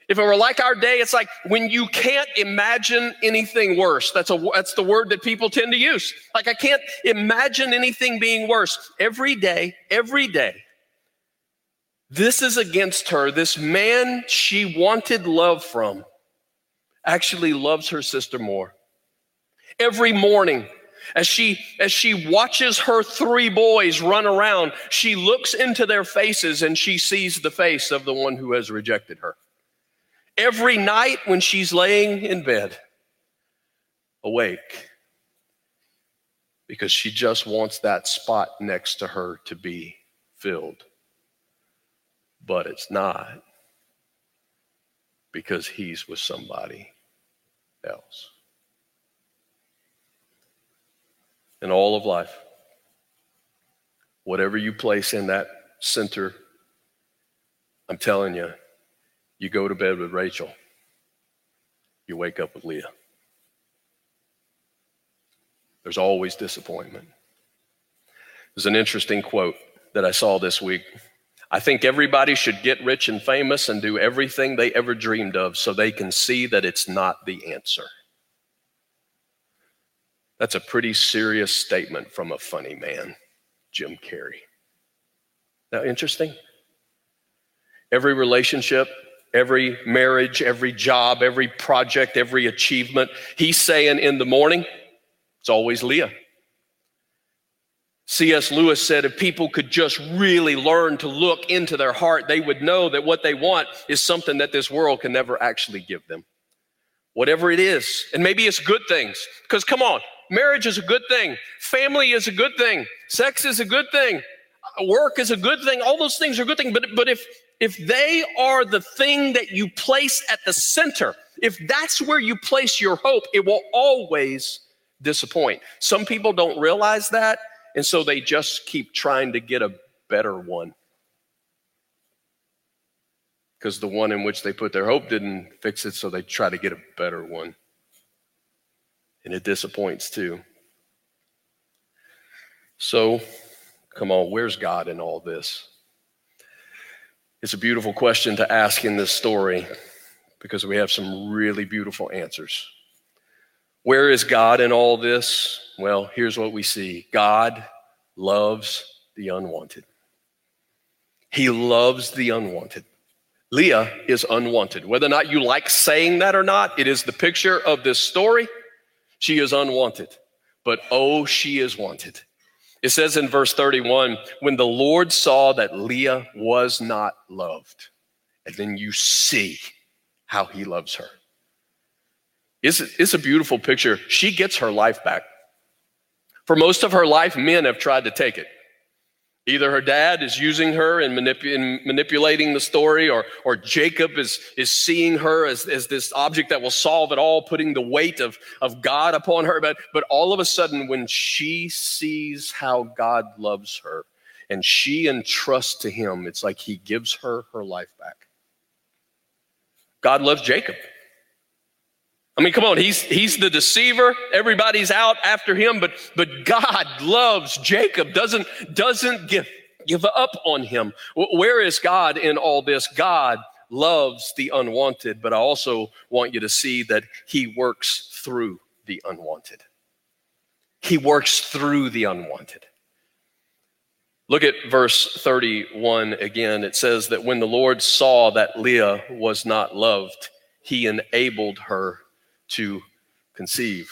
S3: If it were like our day, it's like when you can't imagine anything worse. That's a that's the word that people tend to use. Like I can't imagine anything being worse. Every day, every day. This is against her. This man she wanted love from actually loves her sister more. Every morning, as she as she watches her three boys run around, she looks into their faces and she sees the face of the one who has rejected her. Every night when she's laying in bed, awake, because she just wants that spot next to her to be filled. But it's not because he's with somebody else. In all of life, whatever you place in that center, I'm telling you, you go to bed with Rachel, you wake up with Leah. There's always disappointment. There's an interesting quote that I saw this week I think everybody should get rich and famous and do everything they ever dreamed of so they can see that it's not the answer. That's a pretty serious statement from a funny man, Jim Carrey. Now, interesting? Every relationship, every marriage, every job, every project, every achievement, he's saying in the morning, it's always Leah. C.S. Lewis said if people could just really learn to look into their heart, they would know that what they want is something that this world can never actually give them. Whatever it is. And maybe it's good things. Because come on, marriage is a good thing. Family is a good thing. Sex is a good thing. Work is a good thing. All those things are good things. But, but if, if they are the thing that you place at the center, if that's where you place your hope, it will always disappoint. Some people don't realize that and so they just keep trying to get a better one. Because the one in which they put their hope didn't fix it, so they try to get a better one. And it disappoints too. So, come on, where's God in all this? It's a beautiful question to ask in this story because we have some really beautiful answers. Where is God in all this? Well, here's what we see God loves the unwanted. He loves the unwanted. Leah is unwanted. Whether or not you like saying that or not, it is the picture of this story. She is unwanted, but oh, she is wanted. It says in verse 31 when the Lord saw that Leah was not loved, and then you see how he loves her. It's, it's a beautiful picture. She gets her life back. For most of her life, men have tried to take it. Either her dad is using her and, manip- manipulating the story, or, or Jacob is, is seeing her as, as this object that will solve it all, putting the weight of, of God upon her. But, but all of a sudden, when she sees how God loves her and she entrusts to him, it's like he gives her her life back. God loves Jacob. I mean, come on, he's, he's the deceiver. Everybody's out after him, but, but God loves Jacob, doesn't, doesn't give, give up on him. Where is God in all this? God loves the unwanted, but I also want you to see that he works through the unwanted. He works through the unwanted. Look at verse 31 again. It says that when the Lord saw that Leah was not loved, he enabled her to conceive.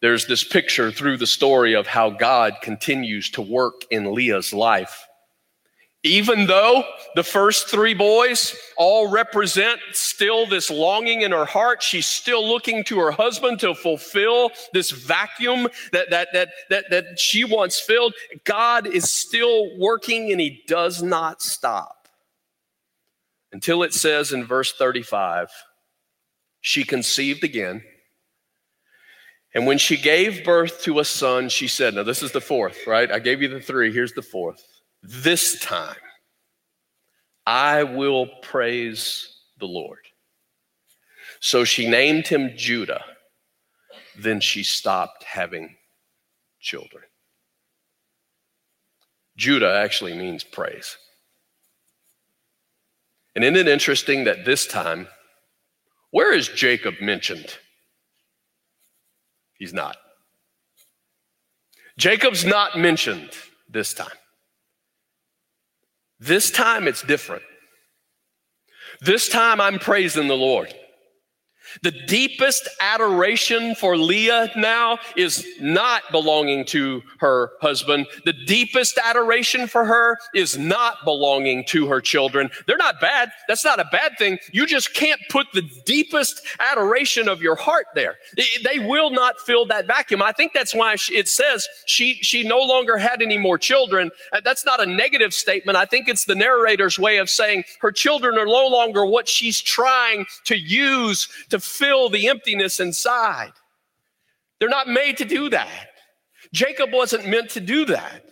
S3: There's this picture through the story of how God continues to work in Leah's life. Even though the first three boys all represent still this longing in her heart, she's still looking to her husband to fulfill this vacuum that, that, that, that, that she wants filled. God is still working and he does not stop until it says in verse 35 she conceived again. And when she gave birth to a son, she said, Now, this is the fourth, right? I gave you the three. Here's the fourth. This time I will praise the Lord. So she named him Judah, then she stopped having children. Judah actually means praise. And isn't it interesting that this time, where is Jacob mentioned? He's not. Jacob's not mentioned this time. This time it's different. This time I'm praising the Lord. The deepest adoration for Leah now is not belonging to her husband. The deepest adoration for her is not belonging to her children. They're not bad. That's not a bad thing. You just can't put the deepest adoration of your heart there. They will not fill that vacuum. I think that's why it says she, she no longer had any more children. Uh, that's not a negative statement. I think it's the narrator's way of saying her children are no longer what she's trying to use fill the emptiness inside. They're not made to do that. Jacob wasn't meant to do that.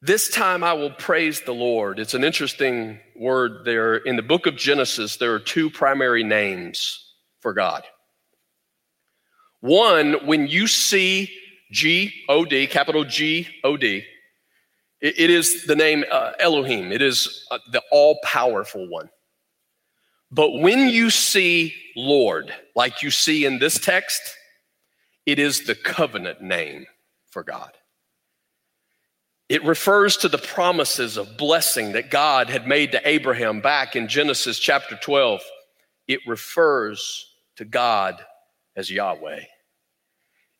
S3: This time I will praise the Lord. It's an interesting word there. In the book of Genesis, there are two primary names for God. One, when you see G O D, capital G O D, it is the name uh, Elohim. It is uh, the all powerful one. But when you see Lord, like you see in this text, it is the covenant name for God. It refers to the promises of blessing that God had made to Abraham back in Genesis chapter 12. It refers to God as Yahweh.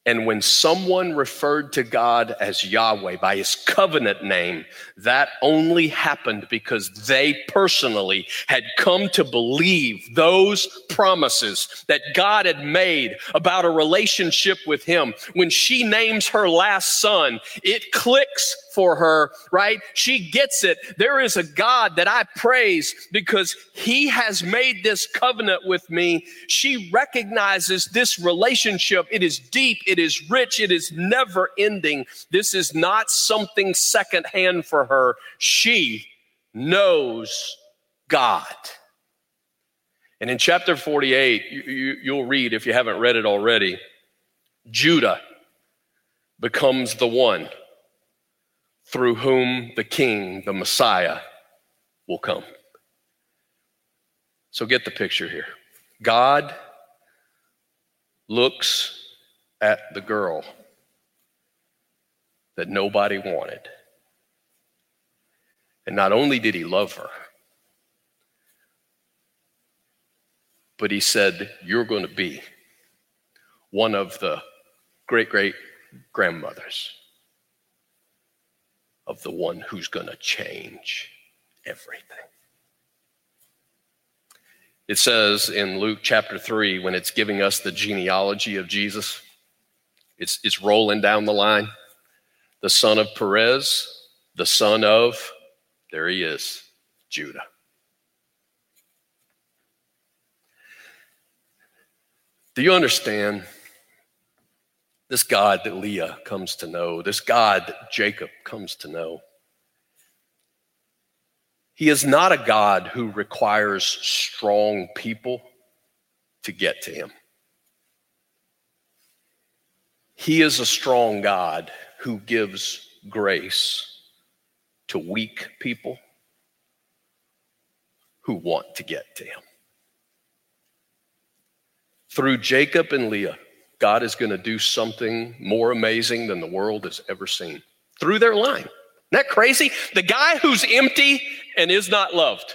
S3: And when someone referred to God as Yahweh by his covenant name, that only happened because they personally had come to believe those promises that God had made about a relationship with him. When she names her last son, it clicks for her, right? She gets it. There is a God that I praise because he has made this covenant with me. She recognizes this relationship. It is deep. It is rich. It is never ending. This is not something secondhand for her. She knows God. And in chapter 48, you, will you, read, if you haven't read it already, Judah becomes the one through whom the king, the Messiah, will come. So get the picture here. God looks at the girl that nobody wanted. And not only did he love her, but he said, You're going to be one of the great great grandmothers of the one who's going to change everything. It says in Luke chapter 3, when it's giving us the genealogy of Jesus, it's, it's rolling down the line. The son of Perez, the son of, there he is, Judah. Do you understand? This God that Leah comes to know, this God that Jacob comes to know. He is not a God who requires strong people to get to him. He is a strong God who gives grace to weak people who want to get to him. Through Jacob and Leah, God is going to do something more amazing than the world has ever seen through their line. Isn't that crazy? The guy who's empty and is not loved.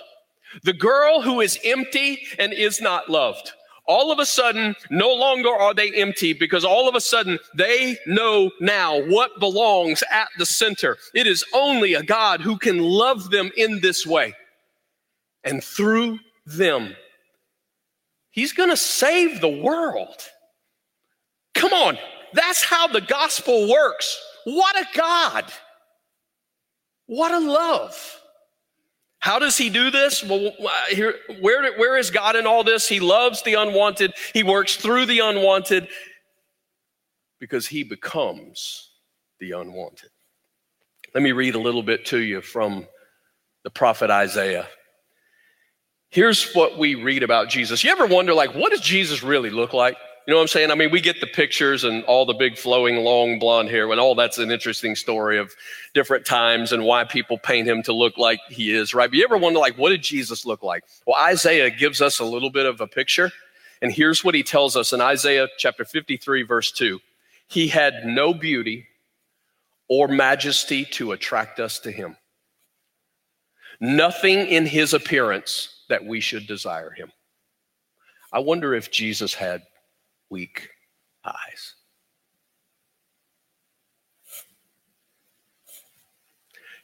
S3: The girl who is empty and is not loved. All of a sudden, no longer are they empty because all of a sudden they know now what belongs at the center. It is only a God who can love them in this way. And through them, He's going to save the world. Come on, that's how the gospel works. What a God! What a love! How does he do this? Well, here, where, where is God in all this? He loves the unwanted. He works through the unwanted because he becomes the unwanted. Let me read a little bit to you from the prophet Isaiah. Here's what we read about Jesus. You ever wonder, like, what does Jesus really look like? You know what I'm saying? I mean, we get the pictures and all the big flowing long blonde hair, and all that's an interesting story of different times and why people paint him to look like he is, right? But you ever wonder, like, what did Jesus look like? Well, Isaiah gives us a little bit of a picture. And here's what he tells us in Isaiah chapter 53, verse 2. He had no beauty or majesty to attract us to him. Nothing in his appearance that we should desire him. I wonder if Jesus had weak eyes.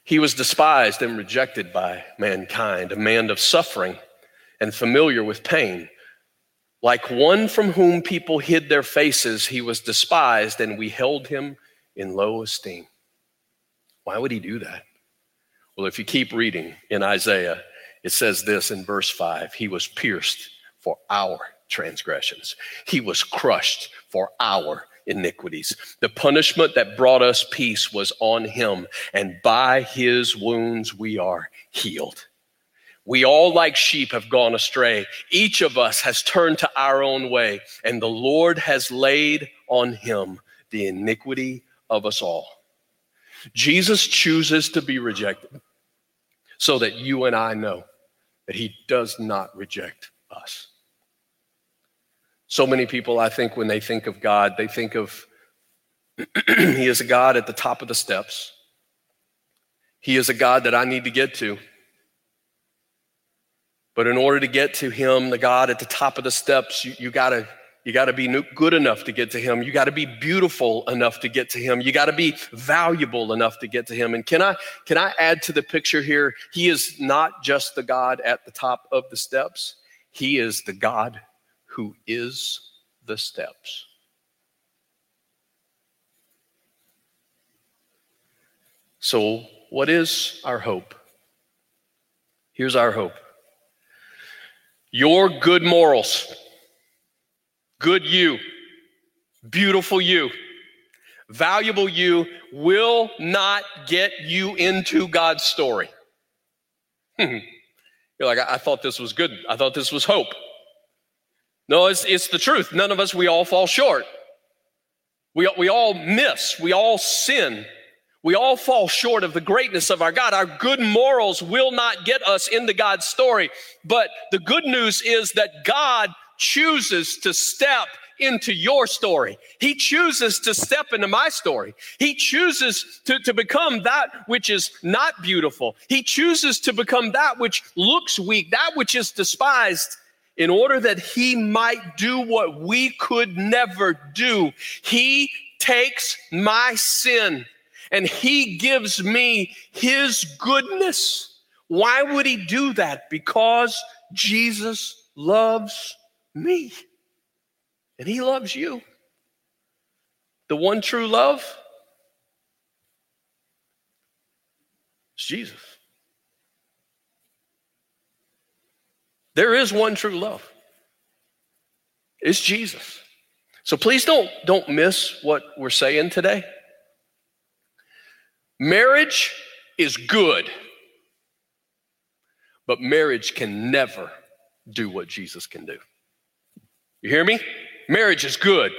S3: He was despised and rejected by mankind, a man of suffering and familiar with pain. Like one from whom people hid their faces, he was despised, and we held him in low esteem. Why would he do that? Well, if you keep reading in Isaiah, it says this in verse 5 He was pierced for our transgressions, He was crushed for our iniquities. The punishment that brought us peace was on Him, and by His wounds we are healed. We all, like sheep, have gone astray. Each of us has turned to our own way, and the Lord has laid on Him the iniquity of us all. Jesus chooses to be rejected so that you and I know that he does not reject us. So many people, I think, when they think of God, they think of *clears throat* he is a God at the top of the steps. He is a God that I need to get to. But in order to get to him, the God at the top of the steps, you, you got to you got to be good enough to get to him. You got to be beautiful enough to get to him. You got to be valuable enough to get to him. And can I can I add to the picture here? He is not just the God at the top of the steps. He is the God who is the steps. So, what is our hope? Here's our hope. Your good morals good you, beautiful you, valuable you will not get you into God's story. *laughs* You're like, I-, I thought this was good. I thought this was hope. No, it's, it's the truth. None of us, we all fall short. We, we all miss. We all sin. We all fall short of the greatness of our God. Our good morals will not get us into God's story. But the good news is that God chooses to step into your story. He chooses to step into my story. He chooses to, to become that which is not beautiful. He chooses to become that which looks weak, that which is despised, in order that he might do what we could never do. He takes my sin and he gives me his goodness. Why would he do that? Because Jesus loves me. And He loves you. The one true love is Jesus. There is one true love. It's Jesus. So please don't, don't miss what we're saying today. Marriage is good, but marriage can never do what Jesus can do. You hear me? Marriage is good,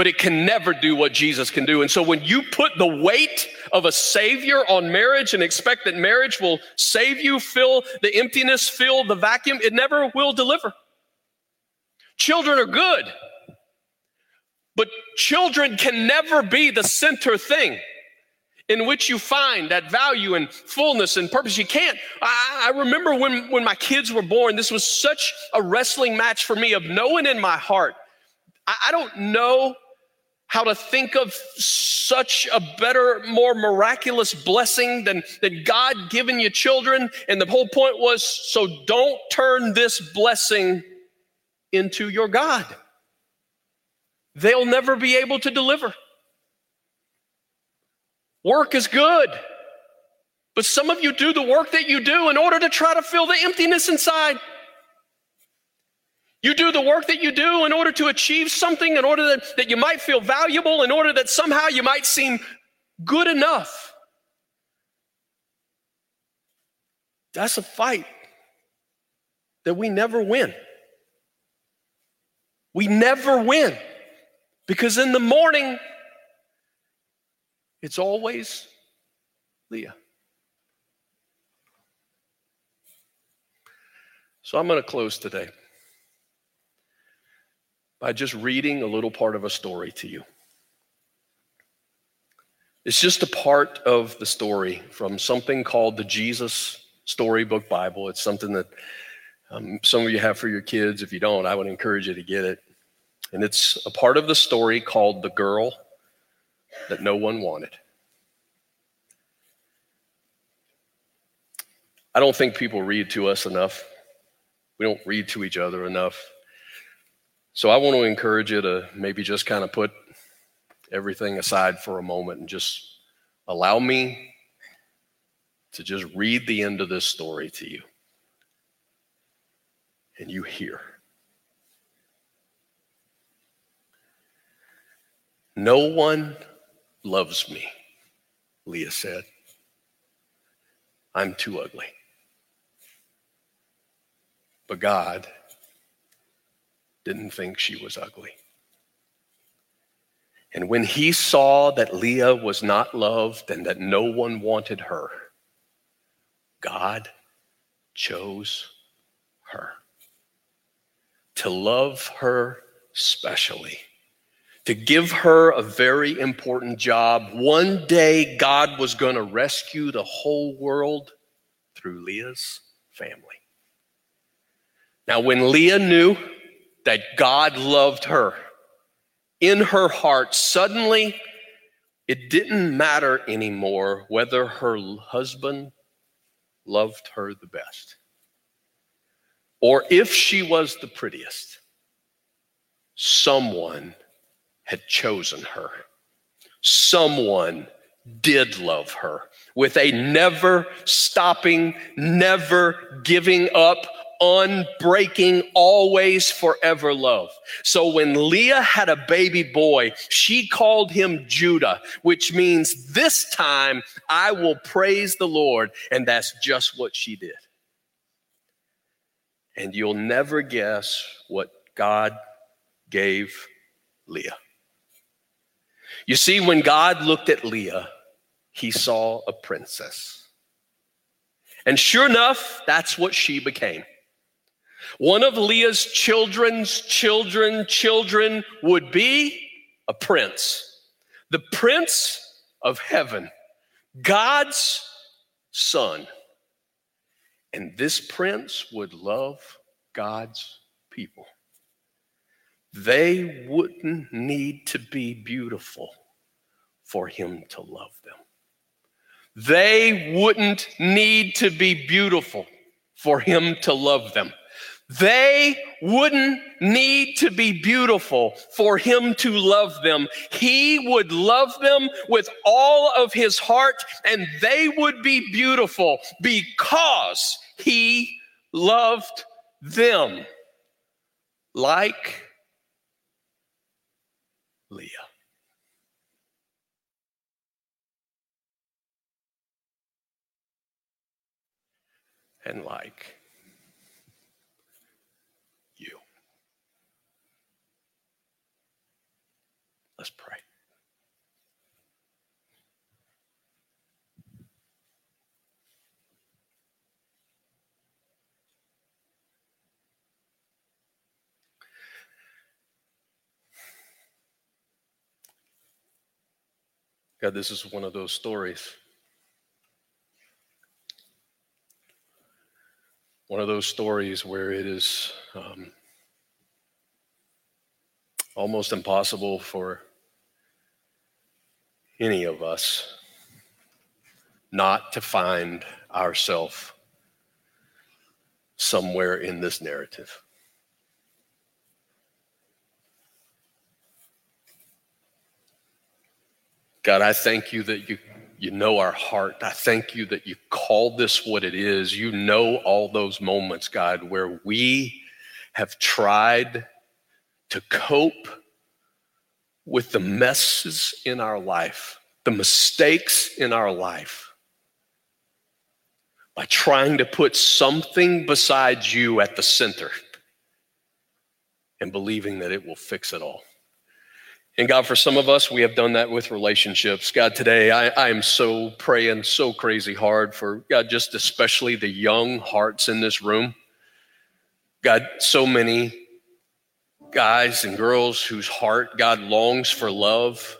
S3: but it can never do what Jesus can do. And so when you put the weight of a savior on marriage and expect that marriage will save you, fill the emptiness, fill the vacuum, it never will deliver. Children are good, but children can never be the center thing in which you find that value and fullness and purpose. You can't. I, I, remember when, when my kids were born, this was such a wrestling match for me of knowing in my heart. I, I don't know how to think of such a better, more miraculous blessing than, than God giving you children. And the whole point was so don't turn this blessing into your God. They'll never be able to deliver. Work is good. But some of you do the work that you do in order to try to fill the emptiness inside. You do the work that you do in order to achieve something, in order that, that you might feel valuable, in order that somehow you might seem good enough. That's a fight that we never win. We never win. Because in the morning, it's always Leah. So I'm going to close today by just reading a little part of a story to you. It's just a part of the story from something called the Jesus Storybook Bible. It's something that um, some of you have for your kids. If you don't, I would encourage you to get it. And it's a part of the story called The Girl That No One Wanted. I don't think people read to us enough. We don't read to each other enough. So I want to encourage you to maybe just kind of put everything aside for a moment and just allow me to just read the end of this story to you. And you hear. No one loves me, Leah said. I'm too ugly. But God didn't think she was ugly. And when he saw that Leah was not loved and that no one wanted her, God chose her to love her specially, to give her a very important job. One day, God was going to rescue the whole world through Leah's family. Now, when Leah knew that God loved her, in her heart, suddenly it didn't matter anymore whether her husband loved her the best or if she was the prettiest. Someone had chosen her. Someone did love her with a never stopping, never giving up unbreaking, always forever love. So when Leah had a baby boy, she called him Judah, which means this time I will praise the Lord. And that's just what she did. And you'll never guess what God gave Leah. You see, when God looked at Leah, he saw a princess. And sure enough, that's what she became. One of Leah's children's children, children would be a prince, the prince of heaven, God's son. And this prince would love God's people. They wouldn't need to be beautiful for him to love them. They wouldn't need to be beautiful for him to love them. They wouldn't need to be beautiful for him to love them. He would love them with all of his heart, and they would be beautiful because he loved them like Leah. And like Let's pray. God, this is one of those stories. One of those stories where it is um, almost impossible for any of us not to find ourselves somewhere in this narrative. God, I thank you that you, you know our heart. I thank you that you call this what it is. You know all those moments, God, where we have tried to cope with the messes in our life, the mistakes in our life, by trying to put something besides you at the center and believing that it will fix it all. And God, for some of us, we have done that with relationships. God, today I, I am so praying so crazy hard for God, just especially the young hearts in this room. God, so many guys and girls whose heart God longs for love.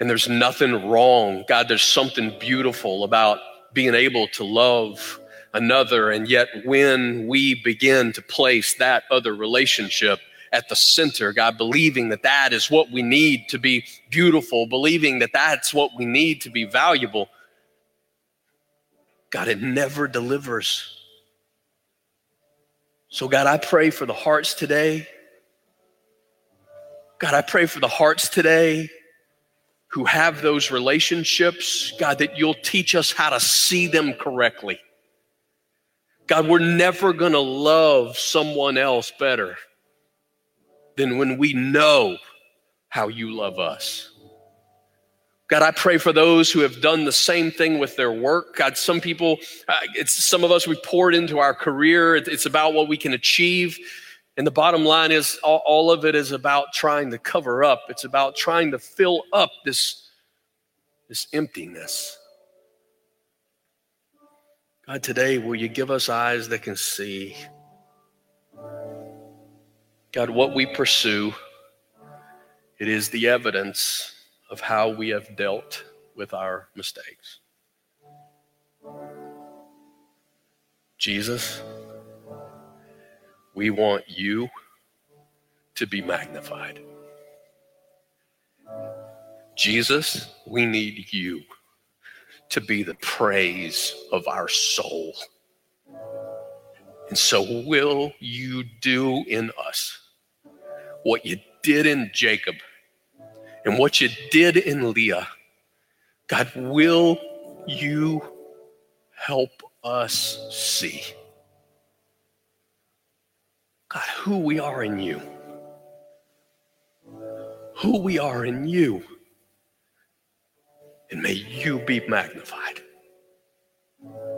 S3: And there's nothing wrong. God, there's something beautiful about being able to love another. And yet, when we begin to place that other relationship at the center, God, believing that that is what we need to be beautiful, believing that that's what we need to be valuable, God, it never delivers. So, God, I pray for the hearts today. God, I pray for the hearts today who have those relationships, God, that you'll teach us how to see them correctly. God, we're never going to love someone else better than when we know how you love us. God, I pray for those who have done the same thing with their work. God, some people, uh, it's some of us, we poured into our career. It's about what we can achieve. And the bottom line is all, all of it is about trying to cover up. It's about trying to fill up this, this emptiness. God, today, will you give us eyes that can see? God, what we pursue, it is the evidence of how we have dealt with our mistakes. Jesus, we want you to be magnified. Jesus, we need you to be the praise of our soul. And so, will you do in us what you did in Jacob and what you did in Leah. God, will you help us see? God, who we are in you. Who we are in you. And may you be magnified.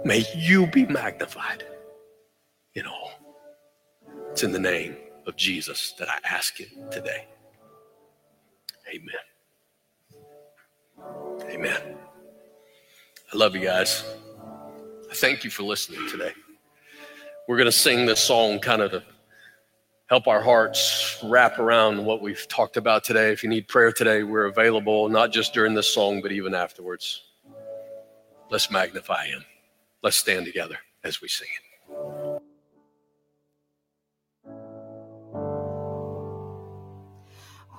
S3: May you be magnified in all. It's in the name of Jesus that I ask it today. Amen. Amen. I love you guys. I thank you for listening today. We're going to sing this song kind of to help our hearts wrap around what we've talked about today. If you need prayer today, we're available, not just during this song, but even afterwards. Let's magnify Him. Let's stand together as we sing it.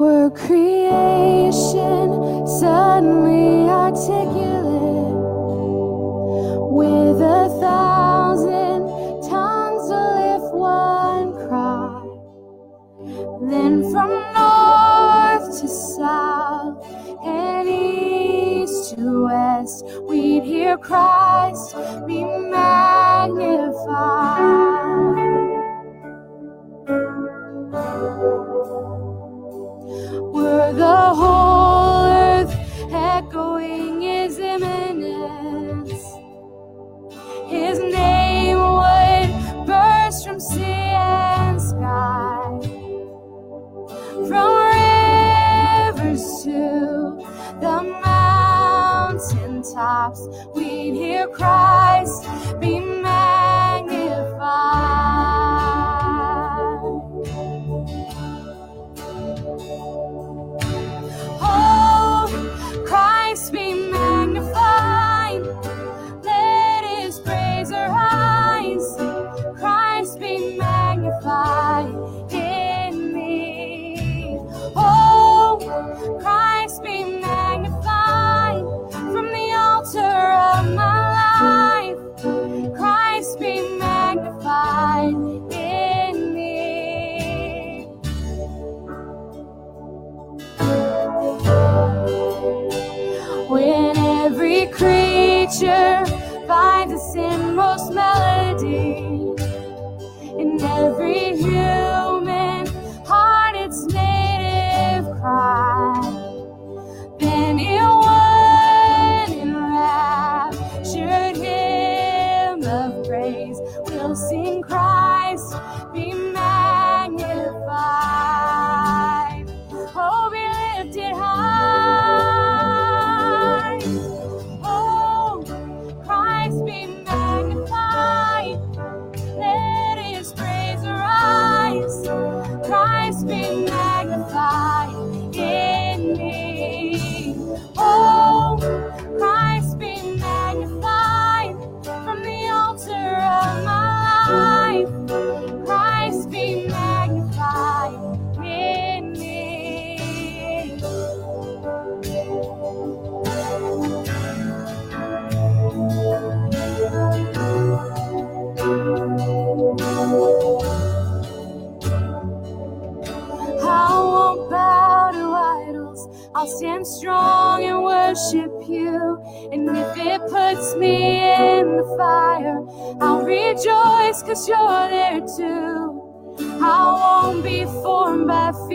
S4: Were creation suddenly articulate with a thousand tongues to lift one cry? Then from north to south and east to west, we'd hear Christ be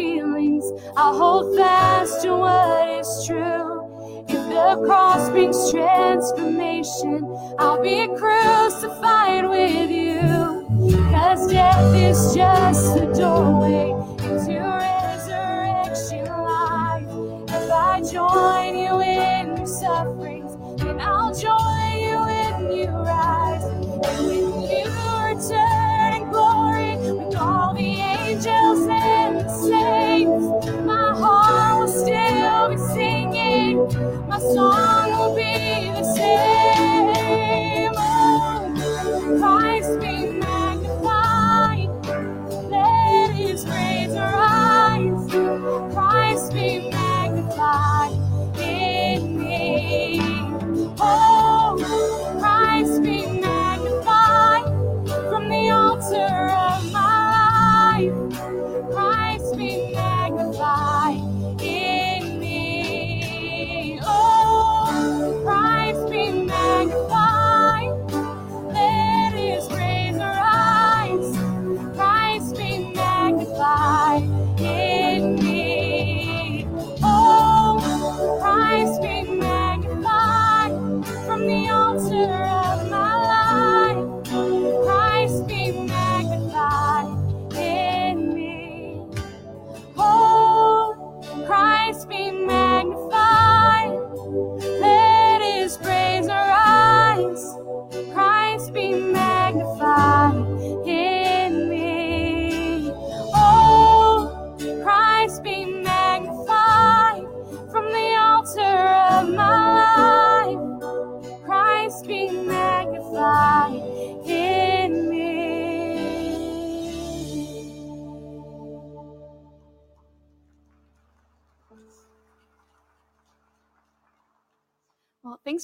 S4: feelings. I'll hold fast to what is true. If the cross brings transformation, I'll be crucified with you. Cause death is just the doorway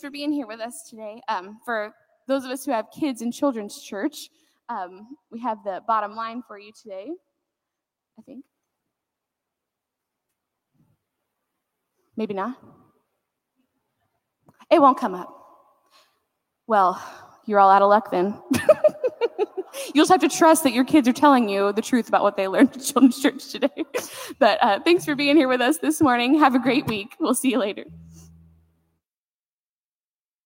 S5: for being here with us today. Um, for those of us who have kids in children's church, um, we have the bottom line for you today, I think. Maybe not. It won't come up. Well, you're all out of luck then. *laughs* You'll just have to trust that your kids are telling you the truth about what they learned in children's church today. *laughs* but uh, thanks for being here with us this morning. Have a great week. We'll see you later.